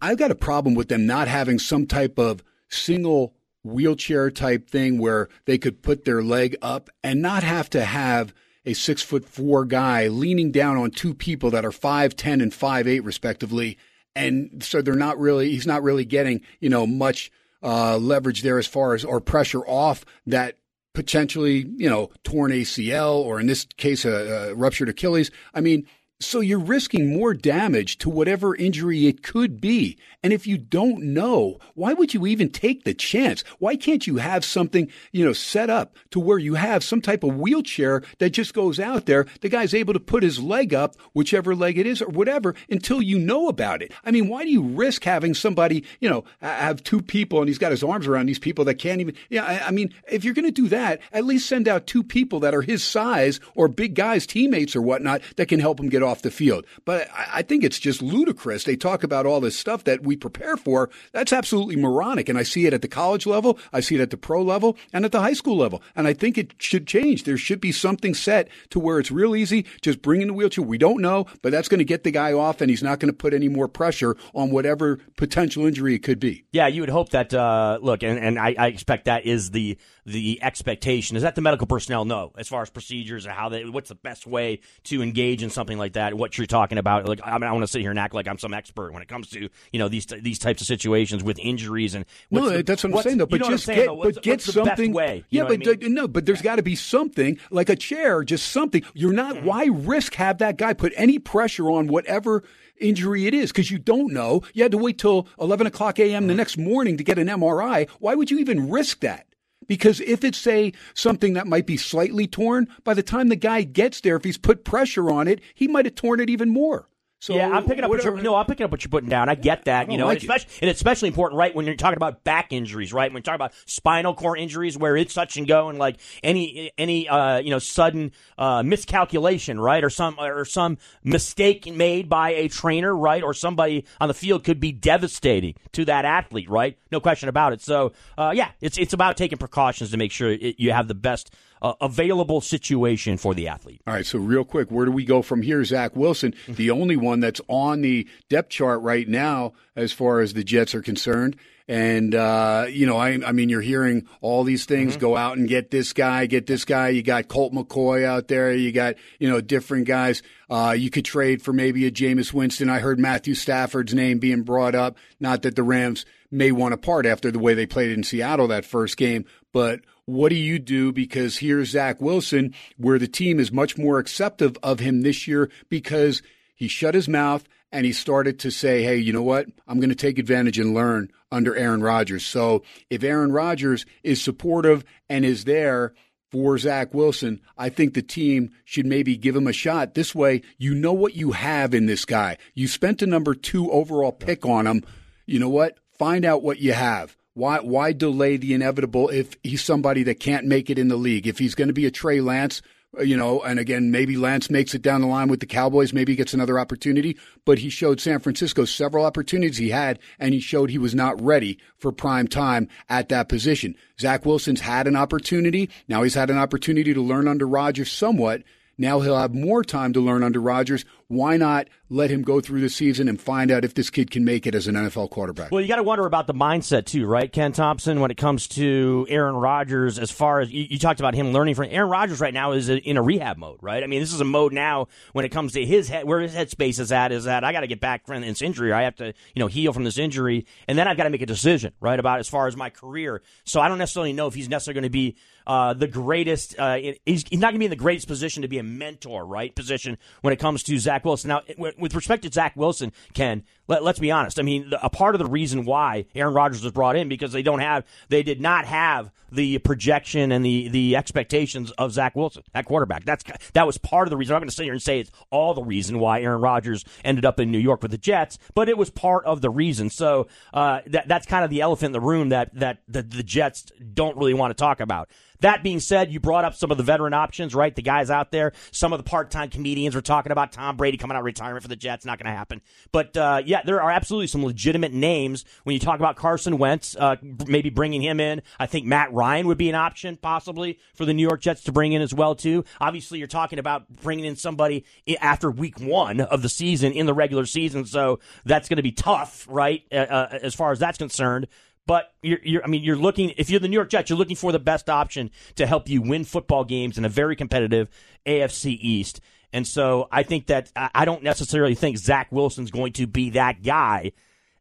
I've got a problem with them not having some type of single wheelchair type thing where they could put their leg up and not have to have a six foot four guy leaning down on two people that are five ten and five eight respectively, and so they're not really he's not really getting you know much uh, leverage there as far as or pressure off that potentially you know torn ACL or in this case a, a ruptured Achilles. I mean so you're risking more damage to whatever injury it could be. And if you don't know, why would you even take the chance? Why can't you have something, you know, set up to where you have some type of wheelchair that just goes out there? The guy's able to put his leg up, whichever leg it is or whatever, until you know about it. I mean, why do you risk having somebody, you know, have two people and he's got his arms around these people that can't even, yeah, I, I mean, if you're going to do that, at least send out two people that are his size or big guys, teammates or whatnot that can help him get off the field. But I think it's just ludicrous. They talk about all this stuff that we prepare for. That's absolutely moronic. And I see it at the college level, I see it at the pro level, and at the high school level. And I think it should change. There should be something set to where it's real easy. Just bring in the wheelchair. We don't know, but that's going to get the guy off, and he's not going to put any more pressure on whatever potential injury it could be.
Yeah, you would hope that. Uh, look, and, and I, I expect that is the the expectation is that the medical personnel know as far as procedures and how they what's the best way to engage in something like that what you're talking about like I, mean, I want to sit here and act like I'm some expert when it comes to you know these these types of situations with injuries and
no
the,
that's what I'm saying though but just
saying,
get
though?
But get something
way
yeah but
I mean?
no but there's got to be something like a chair just something you're not mm-hmm. why risk have that guy put any pressure on whatever injury it is because you don't know you had to wait till 11 o'clock a.m. Mm-hmm. the next morning to get an MRI why would you even risk that because if it's say something that might be slightly torn, by the time the guy gets there, if he's put pressure on it, he might have torn it even more. So
yeah, I'm picking up. What you're, no, I'm picking up what you're putting down. I get that. You know,
like
and, especially, and it's especially important, right, when you're talking about back injuries, right? When you're talking about spinal cord injuries, where it's touch and go, and like any any uh, you know sudden uh, miscalculation, right, or some or some mistake made by a trainer, right, or somebody on the field could be devastating to that athlete, right? No question about it. So uh, yeah, it's it's about taking precautions to make sure it, you have the best uh, available situation for the athlete.
All right, so real quick, where do we go from here? Zach Wilson, the only one that's on the depth chart right now as far as the Jets are concerned. And uh, you know, I, I mean, you're hearing all these things: mm-hmm. go out and get this guy, get this guy. You got Colt McCoy out there. You got you know different guys. Uh, you could trade for maybe a Jameis Winston. I heard Matthew Stafford's name being brought up. Not that the Rams may want to part after the way they played in Seattle that first game, but what do you do? Because here's Zach Wilson, where the team is much more acceptive of him this year because he shut his mouth and he started to say, hey, you know what? I'm going to take advantage and learn under Aaron Rodgers. So if Aaron Rodgers is supportive and is there for Zach Wilson, I think the team should maybe give him a shot. This way, you know what you have in this guy. You spent a number two overall pick on him. You know what? Find out what you have. Why why delay the inevitable if he's somebody that can't make it in the league? If he's going to be a Trey Lance, uh, you know, and again, maybe Lance makes it down the line with the Cowboys. Maybe he gets another opportunity, but he showed San Francisco several opportunities he had, and he showed he was not ready for prime time at that position. Zach Wilson's had an opportunity. Now he's had an opportunity to learn under Rodgers somewhat. Now he'll have more time to learn under Rodgers. Why not let him go through the season and find out if this kid can make it as an NFL quarterback?
Well, you got to wonder about the mindset too, right, Ken Thomson, when it comes to Aaron Rodgers. As far as you, you talked about him learning from Aaron Rodgers, right now is in a rehab mode, right? I mean, this is a mode now when it comes to his head, where his headspace is at. Is that I got to get back from this injury, or I have to, you know, heal from this injury, and then I've got to make a decision, right, about as far as my career. So I don't necessarily know if he's necessarily going to be uh, the greatest. Uh, he's, he's not going to be in the greatest position to be a mentor, right? Position when it comes to Zach Wilson. Now, with respect to Zach Wilson, Ken, let, us be honest. I mean, a part of the reason why Aaron Rodgers was brought in because they don't have, they did not have the projection and the the expectations of Zach Wilson at quarterback. That's that was part of the reason. I'm going to sit here and say it's all the reason why Aaron Rodgers ended up in New York with the Jets, but it was part of the reason. So uh, that that's kind of the elephant in the room that that the, the Jets don't really want to talk about. That being said, you brought up some of the veteran options, right? The guys out there. Some of the part-time comedians were talking about Tom Brady coming out of retirement for the Jets. Not going to happen. But uh, yeah, there are absolutely some legitimate names when you talk about Carson Wentz. Uh, maybe bringing him in. I think Matt Ryan would be an option possibly for the New York Jets to bring in as well too. Obviously, you're talking about bringing in somebody after Week One of the season in the regular season, so that's going to be tough, right? Uh, uh, as far as that's concerned. But you're, you're, I mean, you're looking, if you're the New York Jets, you're looking for the best option to help you win football games in a very competitive AFC East. And so I think that I don't necessarily think Zach Wilson's going to be that guy.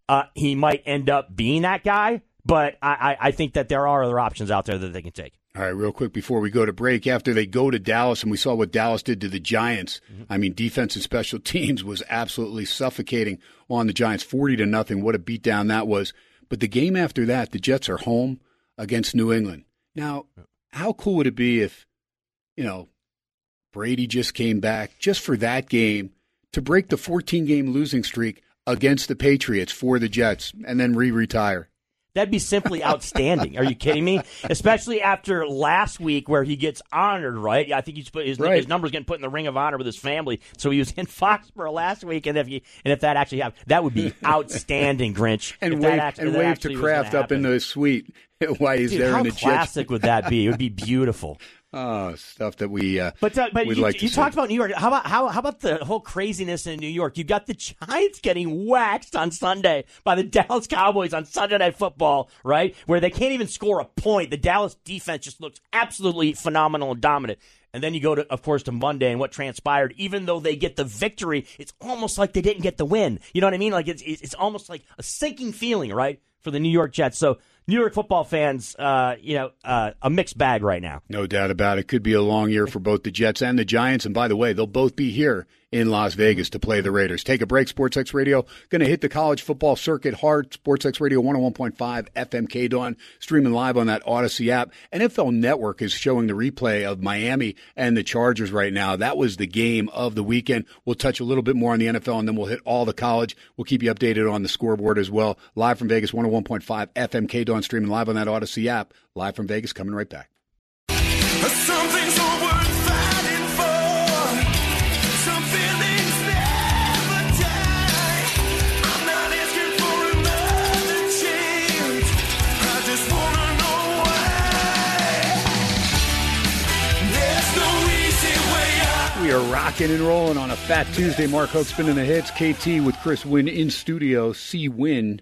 Uh, he might end up being that guy, but I, I think that there are other options out there that they can take.
All right, real quick before we go to break, after they go to Dallas, and we saw what Dallas did to the Giants. Mm-hmm. I mean, defense and special teams was absolutely suffocating on the Giants, forty to nothing. What a beatdown that was! But the game after that, the Jets are home against New England. Now, how cool would it be if, you know, Brady just came back just for that game to break the 14 game losing streak against the Patriots for the Jets and then re retire?
That'd be simply outstanding. Are you kidding me? Especially after last week where he gets honored, right? I think he's put his, right. his numbers getting put in the Ring of Honor with his family. So he was in Foxborough last week, and if he, and if that actually happened, that would be outstanding, Grinch.
and wave, actually, and wave to Kraft up in the suite while he's
Dude,
there in the
classic would that be? It would be beautiful.
Oh, stuff that we. Uh,
but uh, but you,
like
you talked about New York. How about how how about the whole craziness in New York? You got the Giants getting waxed on Sunday by the Dallas Cowboys on Sunday Night Football, right? Where they can't even score a point. The Dallas defense just looks absolutely phenomenal and dominant. And then you go to, of course, to Monday and what transpired. Even though they get the victory, it's almost like they didn't get the win. You know what I mean? Like it's it's almost like a sinking feeling, right, for the New York Jets. So New York football fans, uh, you know, uh, a mixed bag right now.
No doubt about it. Could be a long year for both the Jets and the Giants. And by the way, they'll both be here in Las Vegas to play the Raiders. Take a break. SportsX Radio going to hit the college football circuit hard. SportsX Radio 101.5 FMK Dawn, streaming live on that Audacy app. NFL Network is showing the replay of Miami and the Chargers right now. That was the game of the weekend. We'll touch a little bit more on the NFL and then we'll hit all the college. We'll keep you updated on the scoreboard as well. Live from Vegas 101.5 FMK Dawn, streaming live on that Audacy app. Live from Vegas coming right back. Are rocking and rolling on a Fat Tuesday. Mark Hoke spinning the hits. KT with Chris Winn in studio. C. Winn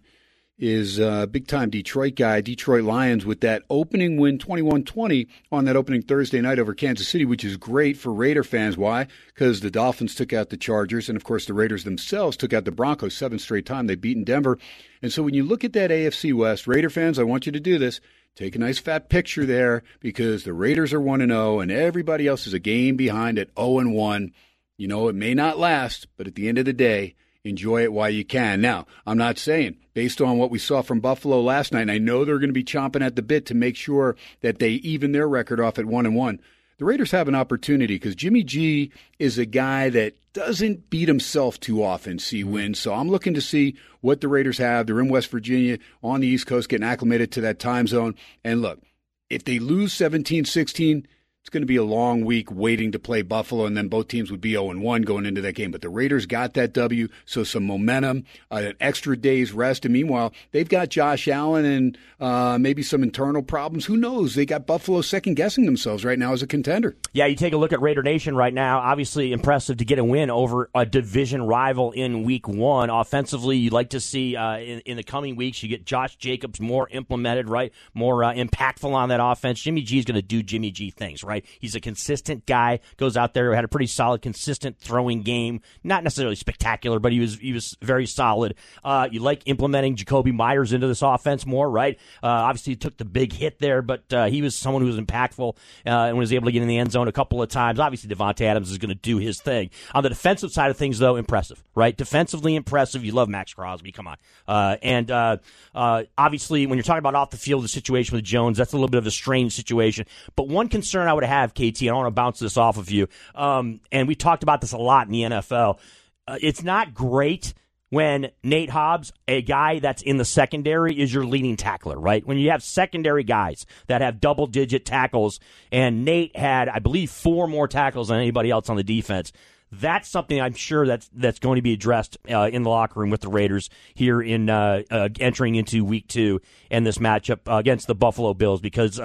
is a big time Detroit guy. Detroit Lions with that opening win 21 20 on that opening Thursday night over Kansas City, which is great for Raider fans. Why? Because the Dolphins took out the Chargers, and of course, the Raiders themselves took out the Broncos seven straight time. They've beaten Denver. And so when you look at that AFC West, Raider fans, I want you to do this. Take a nice fat picture there because the Raiders are 1 and 0 and everybody else is a game behind at 0 and 1. You know, it may not last, but at the end of the day, enjoy it while you can. Now, I'm not saying based on what we saw from Buffalo last night, I know they're going to be chomping at the bit to make sure that they even their record off at 1 and 1 the Raiders have an opportunity because Jimmy G is a guy that doesn't beat himself too often, see mm-hmm. wins. So I'm looking to see what the Raiders have. They're in West Virginia on the East Coast, getting acclimated to that time zone. And look, if they lose 17 16, it's going to be a long week waiting to play Buffalo, and then both teams would be 0 1 going into that game. But the Raiders got that W, so some momentum, uh, an extra day's rest. And meanwhile, they've got Josh Allen and uh, maybe some internal problems. Who knows? They got Buffalo second guessing themselves right now as a contender.
Yeah, you take a look at Raider Nation right now. Obviously, impressive to get a win over a division rival in week one. Offensively, you'd like to see uh, in, in, the coming weeks, you get Josh Jacobs more implemented, right? More uh, impactful on that offense. Jimmy G is going to do Jimmy G things, right? He's a consistent guy. Goes out there, had a pretty solid, consistent throwing game. Not necessarily spectacular, but he was he was very solid. Uh, you like implementing Jakobi Meyers into this offense more, right? Uh, obviously, he took the big hit there, but uh, he was someone who was impactful uh, and was able to get in the end zone a couple of times. Obviously, Davante Adams is going to do his thing. On the defensive side of things, though, impressive, right? Defensively impressive. You love Maxx Crosby. Come on. Uh, and uh, obviously, when you're talking about off the field, the situation with Jones, that's a little bit of a strange situation. But one concern I would have, KT, and I want to bounce this off of you. Um, and we talked about this a lot in the NFL. Uh, it's not great when Nate Hobbs, a guy that's in the secondary, is your leading tackler, right? When you have secondary guys that have double digit tackles, and Nate had, I believe, four more tackles than anybody else on the defense. That's something I'm sure that's that's going to be addressed uh, in the locker room with the Raiders here in uh, uh, entering into Week Two and this matchup against the Buffalo Bills because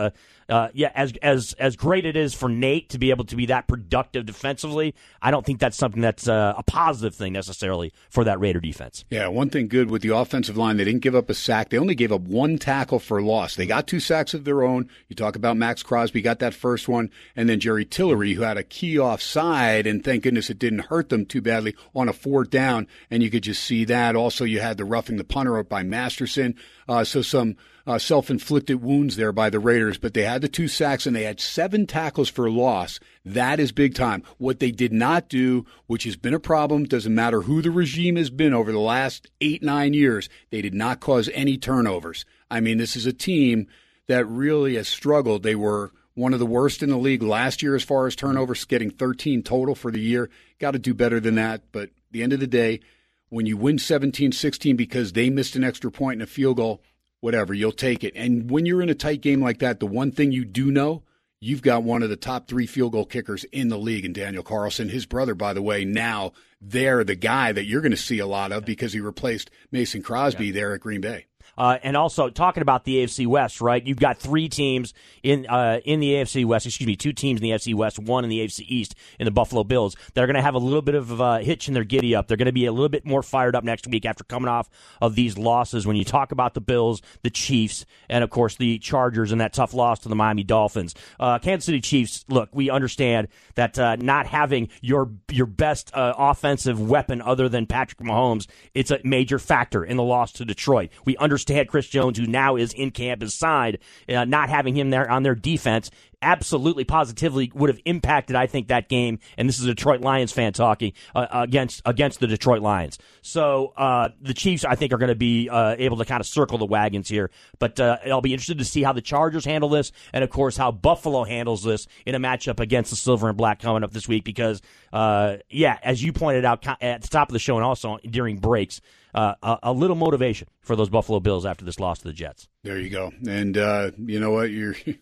uh, yeah, as as as great it is for Nate to be able to be that productive defensively, I don't think that's something that's uh, a positive thing necessarily for that Raider defense.
Yeah, one thing good with the offensive line, they didn't give up a sack. They only gave up one tackle for loss. They got two sacks of their own. You talk about Maxx Crosby, got that first one, and then Jerry Tillery, who had a key offside, and thank goodness it didn't hurt them too badly on a fourth down, and you could just see that. Also, you had the roughing the punter up by Masterson. Uh, so some uh, self-inflicted wounds there by the Raiders, but they had the two sacks and they had seven tackles for loss. That is big time. What they did not do, which has been a problem, doesn't matter who the regime has been over the last eight, nine years, they did not cause any turnovers. I mean, this is a team that really has struggled. They were one of the worst in the league last year as far as turnovers, getting 13 total for the year. Got to do better than that. But at the end of the day, when you win 17 16 because they missed an extra point and a field goal, whatever, you'll take it. And when you're in a tight game like that, the one thing you do know, you've got one of the top three field goal kickers in the league and Daniel Carlson. His brother, by the way, now they're the guy that you're going to see a lot of because he replaced Mason Crosby yeah. there at Green Bay.
Uh, and also talking about the AFC West, right? You've got three teams in uh, in the AFC West. Excuse me, two teams in the AFC West, one in the AFC East in the Buffalo Bills. They're going to have a little bit of a uh, hitch in their giddy up. They're going to be a little bit more fired up next week after coming off of these losses. When you talk about the Bills, the Chiefs, and of course the Chargers and that tough loss to the Miami Dolphins, uh, Kansas City Chiefs. Look, we understand that uh, not having your your best uh, offensive weapon other than Patrick Mahomes, it's a major factor in the loss to Detroit. We understand understand Chris Jones, who now is in camp's side, uh, not having him there on their defense absolutely positively would have impacted I think that game and this is a Detroit Lions fan talking uh, against against the Detroit Lions. So uh, the Chiefs I think are going to be uh, able to kind of circle the wagons here, but uh, I'll be interested to see how the Chargers handle this and of course how Buffalo handles this in a matchup against the Silver and Black coming up this week because uh, yeah, as you pointed out at the top of the show and also during breaks uh, a, a, little motivation for those Buffalo Bills after this loss to the Jets.
There you go. And uh, you know what? You're it,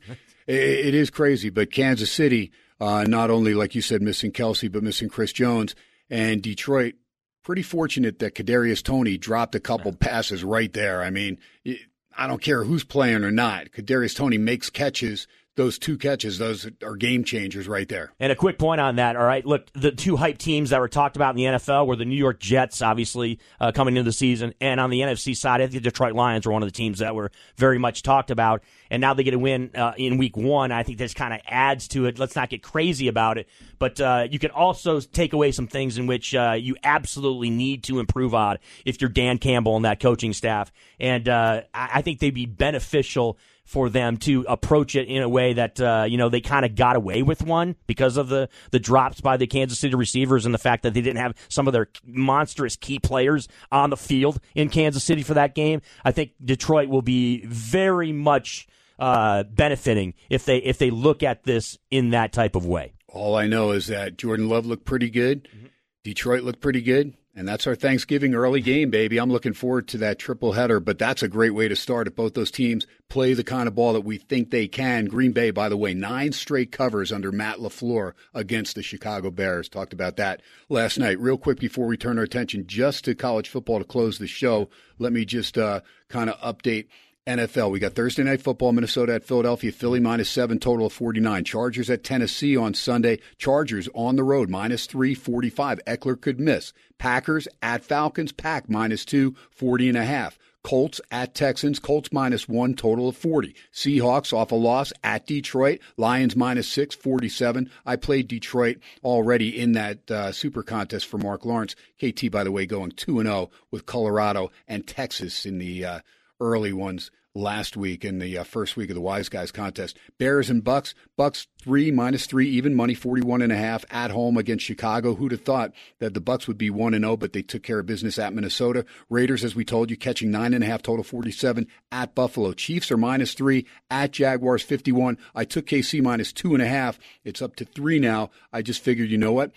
it is crazy, but Kansas City, uh, not only like you said, missing Kelce, but missing Chris Jones, and Detroit. Pretty fortunate that Kadarius Toney dropped a couple passes right there. I mean, I don't care who's playing or not. Kadarius Toney makes catches those two catches, those are game changers right there.
And a quick point on that. All right, look, the two hype teams that were talked about in the NFL were the New York Jets, obviously uh, coming into the season, and on the NFC side, I think the Detroit Lions were one of the teams that were very much talked about. And now they get a win uh, in Week One. I think this kind of adds to it. Let's not get crazy about it, but uh, you can also take away some things in which uh, you absolutely need to improve on if you're Dan Campbell and that coaching staff. And uh, I I think they'd be beneficial for them to approach it in a way that uh, you know they kind of got away with one because of the the drops by the Kansas City receivers and the fact that they didn't have some of their monstrous key players on the field in Kansas City for that game. I think Detroit will be very much uh, benefiting if they if they look at this in that type of way.
All I know is that Jordan Love looked pretty good. Detroit looked pretty good. And that's our Thanksgiving early game, baby. I'm looking forward to that triple header, but that's a great way to start if both those teams play the kind of ball that we think they can. Green Bay, by the way, nine straight covers under Matt LaFleur against the Chicago Bears. Talked about that last night. Real quick before we turn our attention just to college football to close the show, let me just uh, kind of update NFL. We got Thursday night football, Minnesota at Philadelphia, Philly minus seven, total of 49. Chargers at Tennessee on Sunday. Chargers on the road, minus 345. Ekeler could miss. Packers at Falcons, Pack minus two, 40 and a half. Colts at Texans, Colts minus one, total of 40. Seahawks off a loss at Detroit, Lions minus six, 47. I played Detroit already in that uh, super contest for Mark Lawrence. KT, by the way, going 2 and 0 with Colorado and Texas in the uh, early ones last week in the uh, first week of the Wise Guys contest. Bears and Bucks. Bucks three minus three even money, forty one and a half at home against Chicago. Who'd have thought that the Bucks would be one and zero, but they took care of business at Minnesota. Raiders, as we told you, catching nine and a half total, forty seven at Buffalo. Chiefs are minus three at Jaguars, fifty one. I took KC minus two and a half. It's up to three now. I just figured, you know what?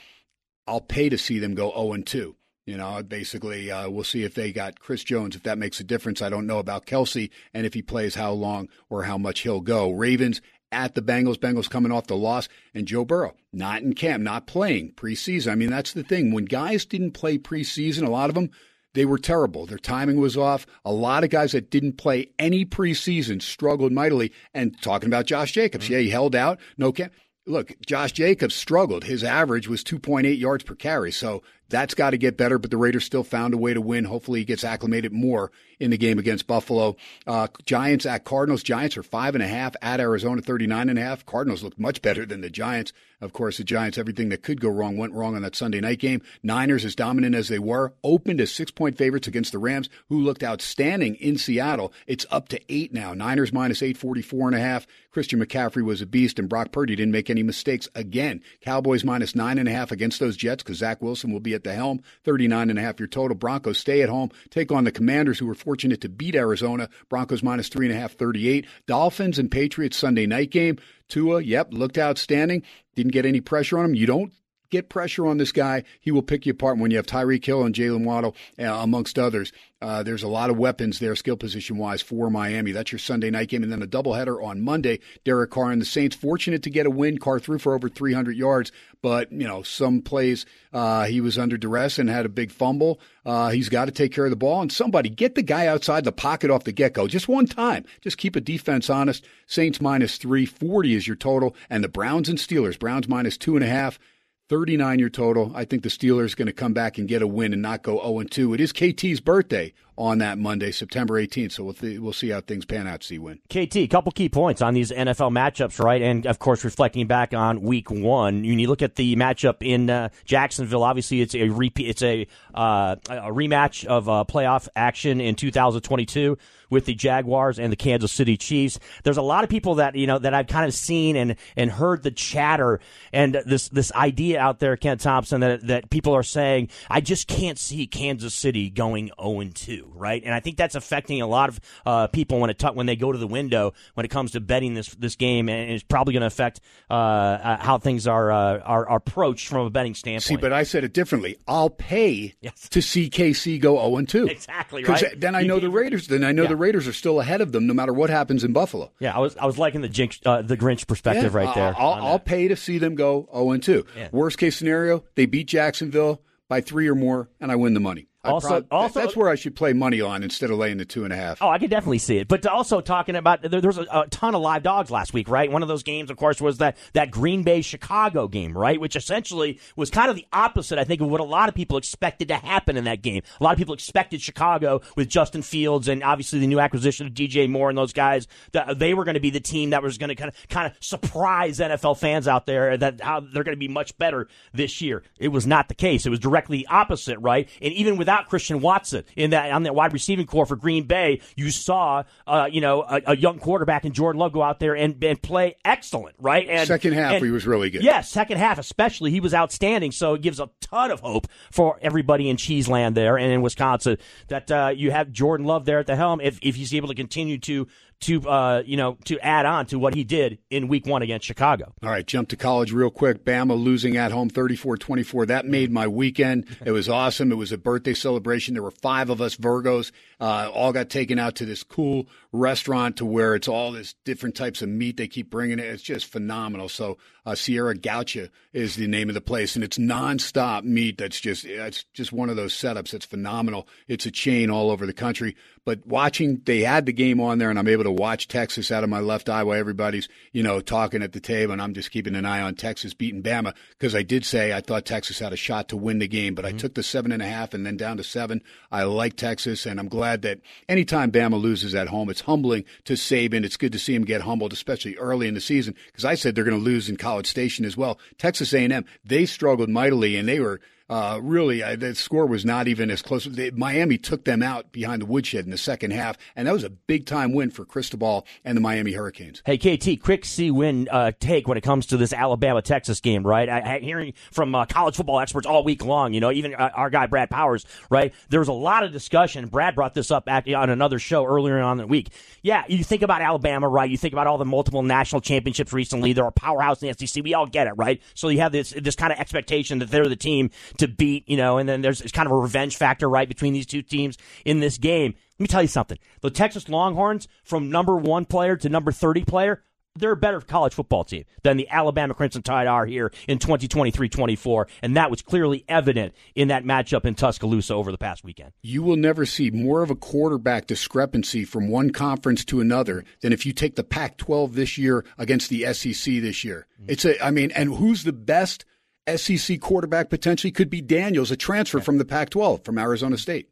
I'll pay to see them go zero and two. You know, basically, uh, we'll see if they got Chris Jones, if that makes a difference. I don't know about Kelce and if he plays how long or how much he'll go. Ravens at the Bengals. Bengals coming off the loss. And Joe Burrow, not in camp, not playing preseason. I mean, that's the thing. When guys didn't play preseason, a lot of them, they were terrible. Their timing was off. A lot of guys that didn't play any preseason struggled mightily. And talking about Josh Jacobs, yeah, he held out, no camp. Look, Josh Jacobs struggled. His average was 2.8 yards per carry. So that's got to get better, but the Raiders still found a way to win. Hopefully he gets acclimated more in the game against Buffalo. Uh, Giants at Cardinals. Giants are five and a half at Arizona, 39 and a half. Cardinals look much better than the Giants. Of course, the Giants, everything that could go wrong went wrong on that Sunday night game. Niners, as dominant as they were, opened as six point favorites against the Rams, who looked outstanding in Seattle. It's up to eight now. Niners minus 844 and a half. Christian McCaffrey was a beast, and Brock Purdy didn't make any mistakes again. Cowboys minus nine and a half against those Jets because Zach Wilson will be at the helm. 39 and a half your total. Broncos stay at home, take on the Commanders, who were fortunate to beat Arizona. Broncos minus three and a half, 38. Dolphins and Patriots Sunday night game. Tua, yep, looked outstanding. Didn't get any pressure on him. You don't get pressure on this guy, he will pick you apart when you have Tyreek Hill and Jaylen Waddle, uh, amongst others. Uh, there's a lot of weapons there, skill position wise, for Miami. That's your Sunday night game. And then a doubleheader on Monday. Derek Carr and the Saints, fortunate to get a win. Carr threw for over 300 yards, but, you know, some plays uh, he was under duress and had a big fumble. Uh, he's got to take care of the ball. And somebody get the guy outside the pocket off the get go just one time. Just keep a defense honest. Saints minus 340 is your total. And the Browns and Steelers, Browns minus two and a half. 39 your total. I think the Steelers going to come back and get a win and not go 0 2. It is KT's birthday on that Monday, September 18th. So we'll, th- we'll see how things pan out. C Winn.
KT, a couple key points on these NFL matchups, right? And of course, reflecting back on Week One, when you look at the matchup in uh, Jacksonville, obviously it's a repeat, it's a uh, a rematch of uh, playoff action in 2022 with the Jaguars and the Kansas City Chiefs. There's a lot of people that you know that I've kind of seen and and heard the chatter and this this idea out there, Ken Thomson, that that people are saying, I just can't see Kansas City going 0 2, right? And I think that's affecting a lot of uh, people when it t- when they go to the window when it comes to betting this this game, and it's probably going to affect uh, uh, how things are, uh, are are approached from a betting standpoint.
See, but I said it differently. I'll pay
Yes.
to see KC go 0 and 2.
Exactly,
Because
right?
then I know the Raiders. Then I know
Yeah.
the Raiders are still ahead of them no matter what happens in Buffalo.
yeah, I was I was liking the jinx, uh, the Grinch perspective
Yeah,
right there.
I'll, I'll pay to see them go 0 and
2.
Worst case scenario, they beat Jacksonville by three or more, and I win the money.
Also-
prob-
also-
that's where I should play money on instead of laying the two and a half.
Oh, I could definitely see it. But also talking about there, there was a, a ton of live dogs last week, right? One of those games, of course, was that that Green Bay Chicago game, right? Which essentially was kind of the opposite, I think, of what a lot of people expected to happen in that game. A lot of people expected Chicago with Justin Fields and obviously the new acquisition of DJ Moore and those guys that they were going to be the team that was going to kind of kind of surprise NFL fans out there that how they're going to be much better this year. It was not the case. It was directly opposite, right? And even without Christian Watson in that on that wide receiving core for Green Bay, you saw uh, you know a, a young quarterback in Jordan Love go out there and, and play excellent, right? And
Second half,
and-
he was really good.
Yeah, second half especially, he was outstanding. So it gives a ton of hope for everybody in Cheeseland there and in Wisconsin that uh, you have Jordan Love there at the helm. If if he's able to continue to to uh, you know to add on to what he did in Week One against Chicago.
All right, jump to college real quick. Bama losing at home 34 24. That made my weekend. It was awesome. It was a birthday celebration. There were five of us Virgos, uh, all got taken out to this cool restaurant to where it's all this different types of meat they keep bringing it. It's just phenomenal. So, uh, Sierra Gaucha is the name of the place, and it's nonstop meat. That's just, it's just one of those setups that's phenomenal. It's a chain all over the country. But watching, they had the game on there, and I'm able to watch Texas out of my left eye while everybody's, you know, talking at the table, and I'm just keeping an eye on Texas beating Bama because I did say I thought Texas had a shot to win the game, but I took the seven and a half and then down to seven. I like Texas, and I'm glad that anytime Bama loses at home, it's humbling to Saban. It's good to see him get humbled, especially early in the season, because I said they're going to lose in College Station as well. Texas A&M, they struggled mightily, and they were uh, really, the score was not even as close. They, Miami took them out behind the woodshed in the second half, and that was a big time win for Cristobal and the Miami Hurricanes.
Hey KT, quick C Winn uh, take when it comes to this Alabama Texas game, right? I, I hearing from uh, college football experts all week long. You know, even uh, our guy Brad Powers, right? There was a lot of discussion. Brad brought this up on another show earlier on in the week. Yeah, you think about Alabama, right? You think about all the multiple national championships recently. They're a powerhouse in the SEC. We all get it, right? So you have this this kind of expectation that they're the team to beat, you know, and then there's it's kind of a revenge factor, right, between these two teams in this game. Let me tell you something. The Texas Longhorns, from number one player to number 30 player, they're a better college football team than the Alabama Crimson Tide are here in 2023-24, and that was clearly evident in that matchup in Tuscaloosa over the past weekend.
You will never see more of a quarterback discrepancy from one conference to another than if you take the Pac 12 this year against the SEC this year. Mm-hmm. It's a, I mean, and who's the best SEC quarterback potentially could be Daniels, a transfer from the Pac 12 from Arizona State.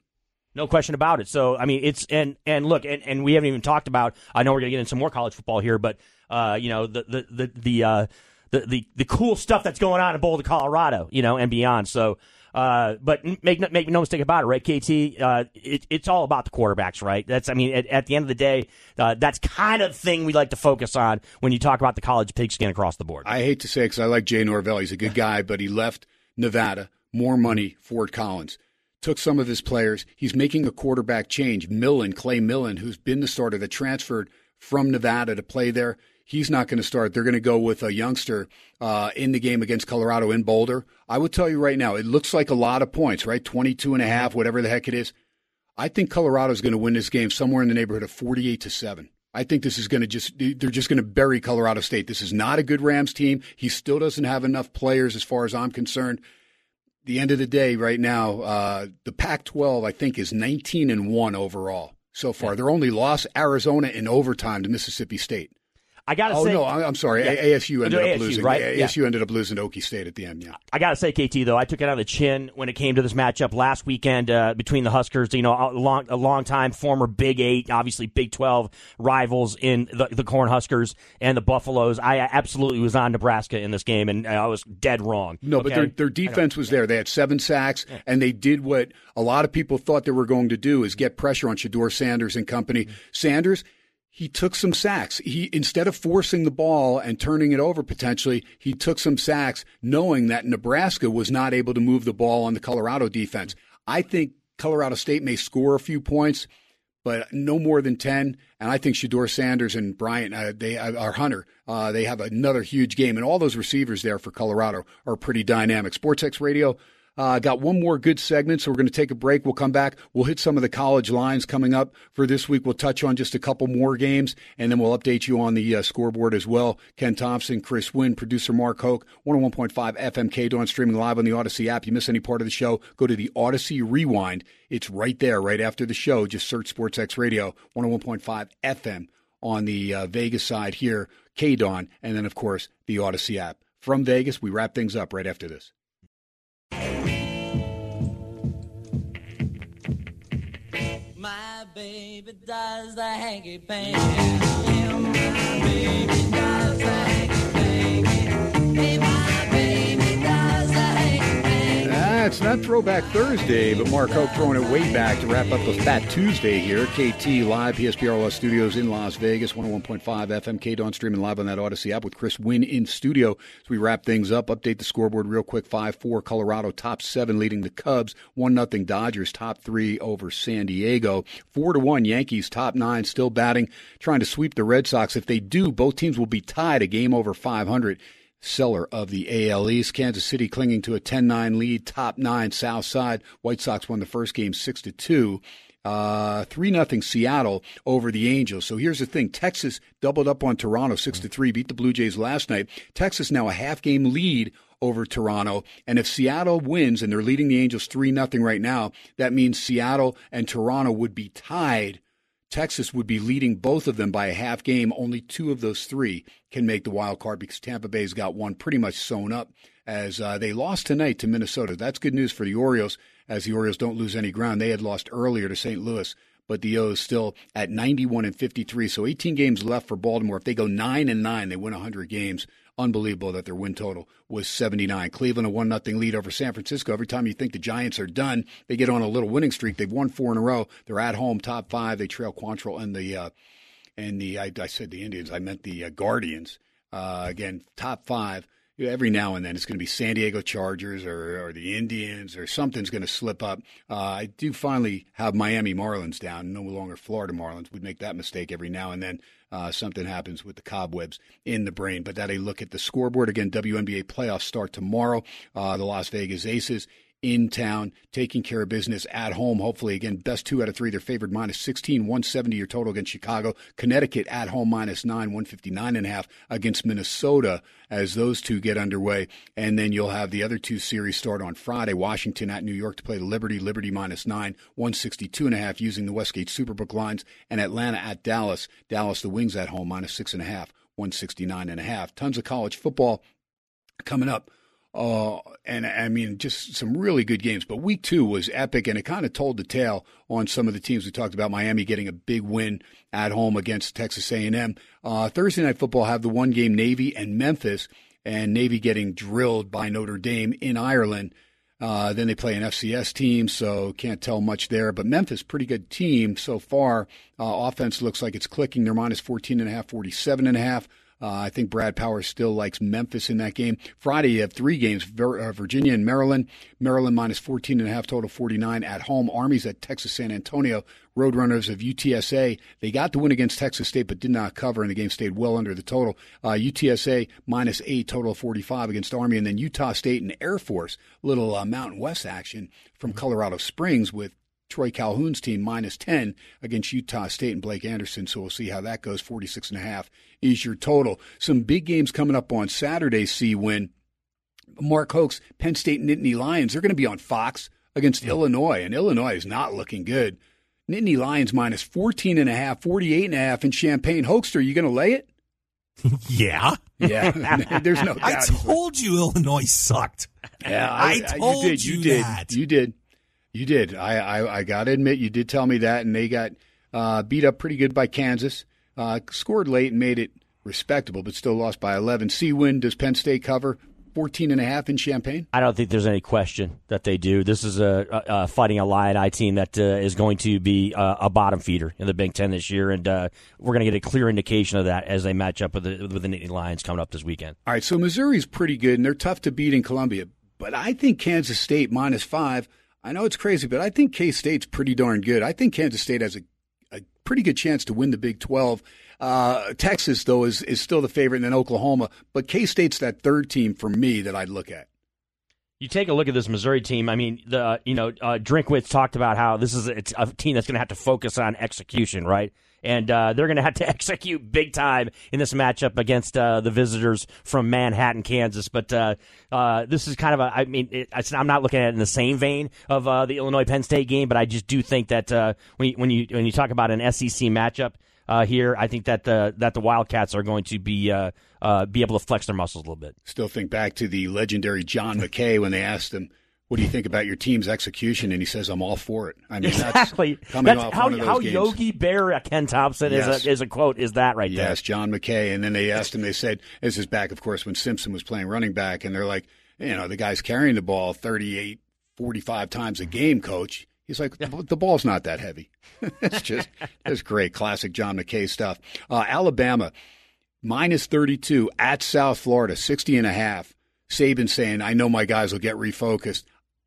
No question about it. So I mean, it's and and look, and, and we haven't even talked about. I know we're going to get into some more college football here, but uh, you know the the the the, uh, the the the cool stuff that's going on in Boulder, Colorado, you know, and beyond. So. Uh, but make no, make no mistake about it, right? KT, uh, it, it's all about the quarterbacks, right? That's, I mean, at, at the end of the day, uh, that's kind of thing we like to focus on when you talk about the college pigskin across the board.
I hate to say it because I like Jay Norvell. He's a good guy, but he left Nevada. More money, Fort Collins. Took some of his players. He's making a quarterback change. Millen, Clay Millen, who's been the starter that transferred from Nevada to play there. He's not going to start. They're going to go with a youngster uh, in the game against Colorado in Boulder. I would tell you right now, it looks like a lot of points, right? 22 and a half, whatever the heck it is. I think Colorado's going to win this game somewhere in the neighborhood of 48 to 7. I think this is going to just, they're just going to bury Colorado State. This is not a good Rams team. He still doesn't have enough players as far as I'm concerned. The end of the day, right now, uh, the Pac 12, I think, is 19 and 1 overall so far. They're only lost Arizona in overtime to Mississippi State.
I gotta
Oh
say,
no, I'm sorry.
Yeah.
ASU ended
ASU,
up losing.
right?
A-
Yeah.
ASU ended up losing to Okie State at the end. Yeah.
I got to say, KT, though, I took it on the chin when it came to this matchup last weekend uh, between the Huskers, you know, a long, a long time former Big Eight, obviously Big 12 rivals in the, the Corn Huskers and the Buffaloes. I absolutely was on Nebraska in this game, and I was dead wrong.
No, but their their defense was there. They had seven sacks, and they did what a lot of people thought they were going to do: is get pressure on Shedeur Sanders and company. Sanders. He took some sacks. He instead of forcing the ball and turning it over potentially, he took some sacks, knowing that Nebraska was not able to move the ball on the Colorado defense. I think Colorado State may score a few points, but no more than 10. And I think Shedeur Sanders and Bryant, uh, they are Hunter, uh, they have another huge game. And all those receivers there for Colorado are pretty dynamic. SportsX Radio, Uh, got one more good segment, so we're going to take a break. We'll come back. We'll hit some of the college lines coming up for this week. We'll touch on just a couple more games, and then we'll update you on the uh, scoreboard as well. Ken Thomson, Chris Winn, producer Mark Hoke, 101.5 FMK Dawn streaming live on the Audacy app. You miss any part of the show, go to the Audacy Rewind. It's right there, right after the show. Just search SportsX Radio, 101.5 FM on the uh, Vegas side here, K Dawn, and then, of course, the Audacy app. From Vegas, we wrap things up right after this.
Does the hanky panky.
It's not Throwback Thursday, but Mark Hoke throwing it way back to wrap up the Fat Tuesday here. KT live, PSPRLS Studios in Las Vegas, 101.5 FM, K Dawn streaming live on that Audacy app with Chris Winn in studio. As we wrap things up, update the scoreboard real quick 5 4 Colorado, top seven leading the Cubs, 1 0 Dodgers, top three over San Diego, 4 to 1 Yankees, top nine, still batting, trying to sweep the Red Sox. If they do, both teams will be tied a game over 500 seller of the AL East. Kansas City clinging to a 10-9 lead, top nine South Side. White Sox won the first game six to two. Uh, three nothing Seattle over the Angels. So here's the thing: Texas doubled up on Toronto six to three, beat the Blue Jays last night. Texas now a half game lead over Toronto, and if Seattle wins and they're leading the Angels three nothing right now, that means Seattle and Toronto would be tied Texas would be leading both of them by a half game. Only two of those three can make the wild card because Tampa Bay's got one pretty much sewn up as uh, they lost tonight to Minnesota. That's good news for the Orioles as the Orioles don't lose any ground. They had lost earlier to St. Louis, but the O's still at 91 and 53. So 18 games left for Baltimore. If they go 9 and 9, they win 100 games. Unbelievable that their win total was 79. Cleveland a 1 0 lead over San Francisco. Every time you think the Giants are done, they get on a little winning streak. They've won four in a row. They're at home, top five. They trail Quantrill and the, uh, and the I, I said the Indians, I meant the uh, Guardians. Uh, again, top five. Every now and then it's going to be San Diego Chargers or, or the Indians or something's going to slip up. Uh, I do finally have Miami Marlins down, no longer Florida Marlins. We'd make that mistake every now and then uh, something happens with the cobwebs in the brain. But that a look at the scoreboard again. WNBA playoffs start tomorrow. Uh, the Las Vegas Aces in town, taking care of business at home. Hopefully, again, best two out of three. They're favored minus 16, 170 your total against Chicago. Connecticut at home minus nine, 159 and a half against Minnesota as those two get underway. And then you'll have the other two series start on Friday. Washington at New York to play Liberty. Liberty minus nine, 162 and a half using the Westgate Superbook lines. And Atlanta at Dallas. Dallas, the Wings at home minus six and a half, 169 and a half. Tons of college football coming up. Uh, and I mean, just some really good games. But week two was epic, and it kind of told the tale on some of the teams we talked about. Miami getting a big win at home against Texas A&M. Uh, Thursday night football have the one game Navy and Memphis, and Navy getting drilled by Notre Dame in Ireland. Uh, then they play an FCS team, so can't tell much there. But Memphis, pretty good team so far. Uh, offense looks like it's clicking. They're minus 14 and a half, 47 and a half. Uh, I think Brad Powers still likes Memphis in that game. Friday, you have three games uh, Virginia and Maryland. Maryland minus 14 and a half, total 49 at home. Armies at Texas San Antonio. Roadrunners of UTSA. They got the win against Texas State, but did not cover, and the game stayed well under the total. Uh, UTSA minus eight, total of 45 against Army. And then Utah State and Air Force, little uh, Mountain West action from Colorado Springs with Troy Calhoun's team minus 10 against Utah State and Blake Anderson. So we'll see how that goes. 46 and a half is your total. Some big games coming up on Saturday, C Winn. Mark Hoke's Penn State Nittany Lions, they're going to be on Fox against Illinois, and Illinois is not looking good. Nittany Lions minus 14 and a half, 48 and a half in Champaign. Hoaxer, you going to lay it?
yeah.
Yeah. There's no doubt.
I told you Illinois sucked.
Yeah,
I,
I
told
you did. You, did.
that.
You did. You did. I, I, I got to admit, you did tell me that, and they got uh, beat up pretty good by Kansas. Uh, scored late and made it respectable, but still lost by 11. C Winn. Does Penn State cover 14 and a half in Champaign?
I don't think there's any question that they do. This is a, a, a fighting Illini team that uh, is going to be uh, a bottom feeder in the Big Ten this year, and uh, we're going to get a clear indication of that as they match up with the with the Nittany Lions coming up this weekend.
All right, so Missouri's pretty good, and they're tough to beat in Columbia, but I think Kansas State minus five. I know it's crazy, but I think K State's pretty darn good. I think Kansas State has a, a pretty good chance to win the Big 12. Uh, Texas, though, is, is still the favorite, and then Oklahoma. But K State's that third team for me that I'd look at.
You take a look at this Missouri team. I mean, the you know uh, Drinkwitz talked about how this is it's a team that's going to have to focus on execution, right? And uh, they're going to have to execute big time in this matchup against uh, the visitors from Manhattan, Kansas. But uh, uh, this is kind of a. I mean, it, I'm not looking at it in the same vein of uh, the Illinois Penn State game, but I just do think that uh, when you, when you when you talk about an SEC matchup here, I think that the that the Wildcats are going to be be able to flex their muscles a little bit.
Still think back to the legendary John McKay when they asked him, "What do you think about your team's execution?" And he says, "I'm all for it." I mean,
exactly.
that's coming
That's how
one of those
how
games.
Yogi Bear Ken Thomson
Yes.
is a is a quote is that right
Yes, John McKay. And then they asked him, they said, this is back, of course, when Simpson was playing running back. And they're like, you know, the guy's carrying the ball 38, 45 times a game, coach. He's like, the, the ball's not that heavy. it's just, it's great. Classic John McKay stuff. Uh, Alabama, minus 32 at South Florida, 60 and a half. Saban saying, I know my guys will get refocused.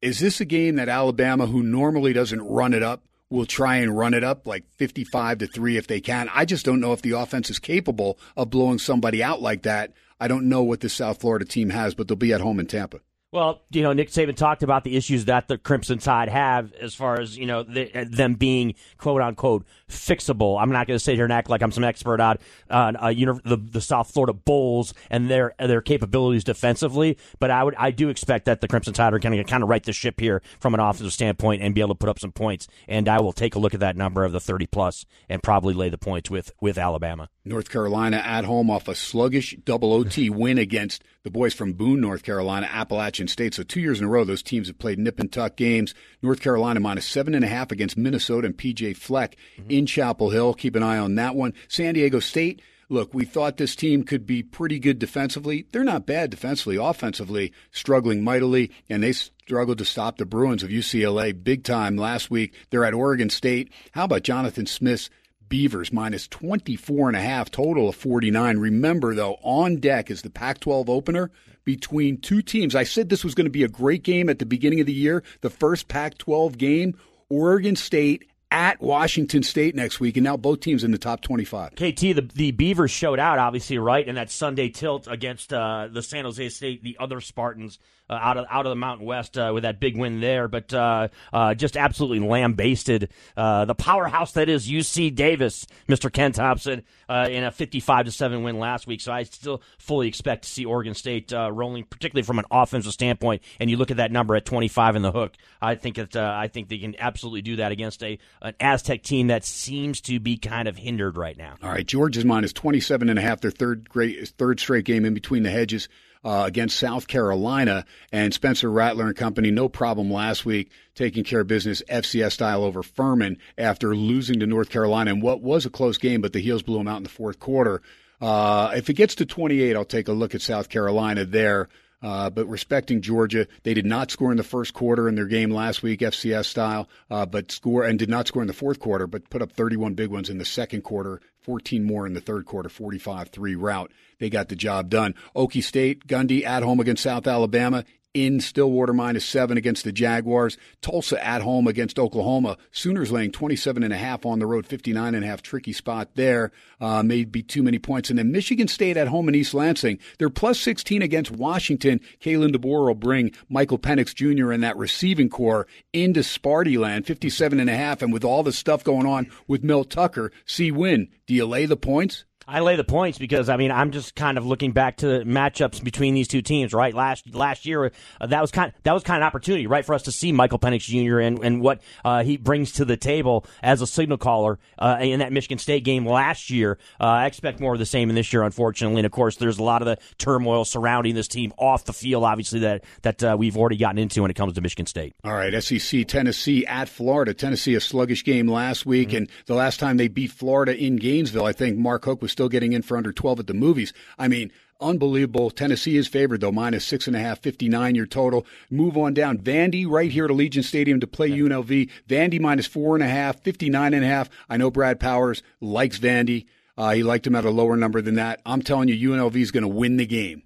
Is this a game that Alabama, who normally doesn't run it up, will try and run it up like 55 to 3 if they can? I just don't know if the offense is capable of blowing somebody out like that. I don't know what the South Florida team has, but they'll be at home in Tampa.
Well, you know, Nick Saban talked about the issues that the Crimson Tide have as far as, you know, the, them being quote unquote fixable. I'm not going to sit here and act like I'm some expert on, on uh, uni- the, the South Florida Bulls and their their capabilities defensively, but I would I do expect that the Crimson Tide are going to kind of right the ship here from an offensive standpoint and be able to put up some points. And I will take a look at that number of the 30 plus and probably lay the points with with Alabama.
North Carolina at home off a sluggish double OT win against the boys from Boone, North Carolina, Appalachian State. So two years in a row, those teams have played nip and tuck games. North Carolina minus seven and a half against Minnesota and PJ Fleck mm-hmm. in Chapel Hill. Keep an eye on that one. San Diego State. Look, we thought this team could be pretty good defensively. They're not bad defensively. Offensively, struggling mightily, and they struggled to stop the Bruins of UCLA big time last week. They're at Oregon State. How about Jonathan Smith's Beavers minus 24 and a half, total of 49. Remember, though, on deck is the Pac 12 opener between two teams. I said this was going to be a great game at the beginning of the year, the first Pac 12 game. Oregon State at Washington State next week, and now both teams in the top 25.
KT, the the Beavers showed out, obviously, right, in that Sunday tilt against uh, the San Jose State, the other Spartans out of out of the Mountain West uh, with that big win there, but uh, uh, just absolutely lambasted uh, the powerhouse that is UC Davis, Mr. Ken Thomson, uh, in a fifty-five to seven win last week. So I still fully expect to see Oregon State uh, rolling, particularly from an offensive standpoint. And you look at that number at twenty-five in the hook. I think that uh, I think they can absolutely do that against a an Aztec team that seems to be kind of hindered right now.
All right, Georgia's minus 27 and a half, their third great third straight game in between the hedges uh, against South Carolina and Spencer Rattler and company. No problem last week taking care of business FCS style over Furman after losing to North Carolina in what was a close game, but the Heels blew them out in the fourth quarter. Uh, if it gets to 28, I'll take a look at South Carolina there. Uh, but respecting Georgia, they did not score in the first quarter in their game last week, FCS style, uh, but score and did not score in the fourth quarter, but put up 31 big ones in the second quarter, 14 more in the third quarter, 45-3 route. They got the job done. Okie State, Gundy at home against South Alabama. In Stillwater minus seven against the Jaguars. Tulsa at home against Oklahoma. Sooners laying 27 and a half on the road, 59 and a half. Tricky spot there. Uh, may be too many points. And then Michigan State at home in East Lansing. They're plus 16 against Washington. Kalen DeBoer will bring Michael Penix Jr. and that receiving core into Sparty land, 57 and a half. And with all the stuff going on with Mel Tucker, C Winn. Do you lay the points?
I lay the points because I mean I'm just kind of looking back to matchups between these two teams. Right, last last year uh, that was kind that was kind of an opportunity, right, for us to see Michael Penix Jr. and and what uh, he brings to the table as a signal caller uh, in that Michigan State game last year. Uh, I expect more of the same in this year, unfortunately. And of course, there's a lot of the turmoil surrounding this team off the field, obviously that that uh, we've already gotten into when it comes to Michigan State.
All right, SEC, Tennessee at Florida. Tennessee, a sluggish game last week, and the last time they beat Florida in Gainesville, I think Mark Hoke was still getting in for under 12 at the movies. I mean, unbelievable. Tennessee is favored, though, minus six and a half, 59 your total. Move on down. Vandy right here at Allegiant Stadium to play UNLV. Vandy minus four and a half, 59 and a half. I know Brad Powers likes Vandy. Uh, he liked him at a lower number than that. I'm telling you, UNLV is going to win the game.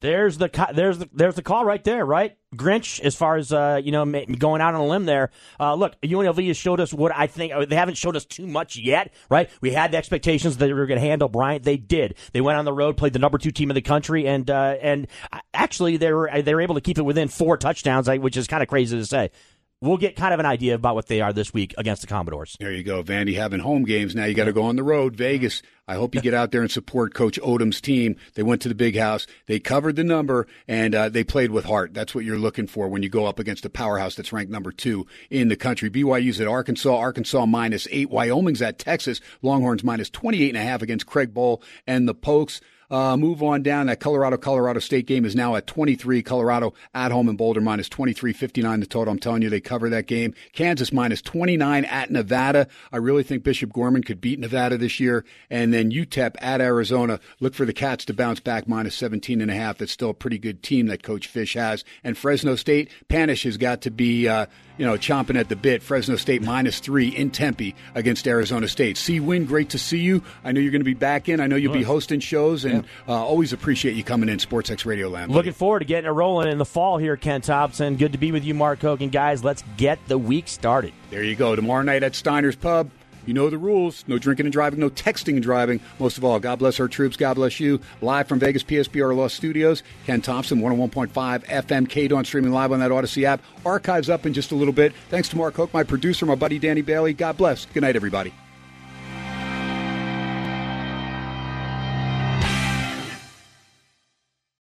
There's the there's the, there's the call right there, right? Grinch, as far as uh, you know, going out on a limb there. Uh, look, UNLV has showed us what I think. They haven't showed us too much yet, right? We had the expectations that they were going to handle Bryant. They did. They went on the road, played the number two team in the country, and uh, and uh, actually they were they were able to keep it within four touchdowns, which is kind of crazy to say. We'll get kind of an idea about what they are this week against the Commodores.
There you go, Vandy having home games. Now you got to go on the road, Vegas. I hope you get out there and support Coach Odom's team. They went to the big house. They covered the number and uh, they played with heart. That's what you're looking for when you go up against a powerhouse that's ranked number two in the country. BYU's at Arkansas. Arkansas minus eight. Wyoming's at Texas. Longhorns minus 28 and a half against Craig Bohl and the Pokes. Uh, move on down. That Colorado Colorado State game is now at 23. Colorado at home in Boulder minus 23, 59 the total. I'm telling you, they cover that game. Kansas minus 29 at Nevada. I really think Bishop Gorman could beat Nevada this year. And then UTEP at Arizona. Look for the Cats to bounce back minus 17 and a half. That's still a pretty good team that Coach Fisch has. And Fresno State, Panish has got to be, uh, you know, chomping at the bit. Fresno State minus three in Tempe against Arizona State. See, win, great to see you. I know you're going to be back in. I know you'll be hosting shows, and uh, always appreciate you coming in, SportsX Radio Land.
Looking forward to getting it rolling in the fall here, Ken Thomson. Good to be with you, Mark Hogan. Guys, let's get the week started.
There you go. Tomorrow night at Steiner's Pub. You know the rules. No drinking and driving, no texting and driving. Most of all, God bless our troops. God bless you. Live from Vegas PSBR Law Studios. Ken Thomson, 101.5 FM, K Dawn, streaming live on that Audacy app. Archives up in just a little bit. Thanks to Mark Hoke, my producer, my buddy Danny Boehle. God bless. Good night, everybody.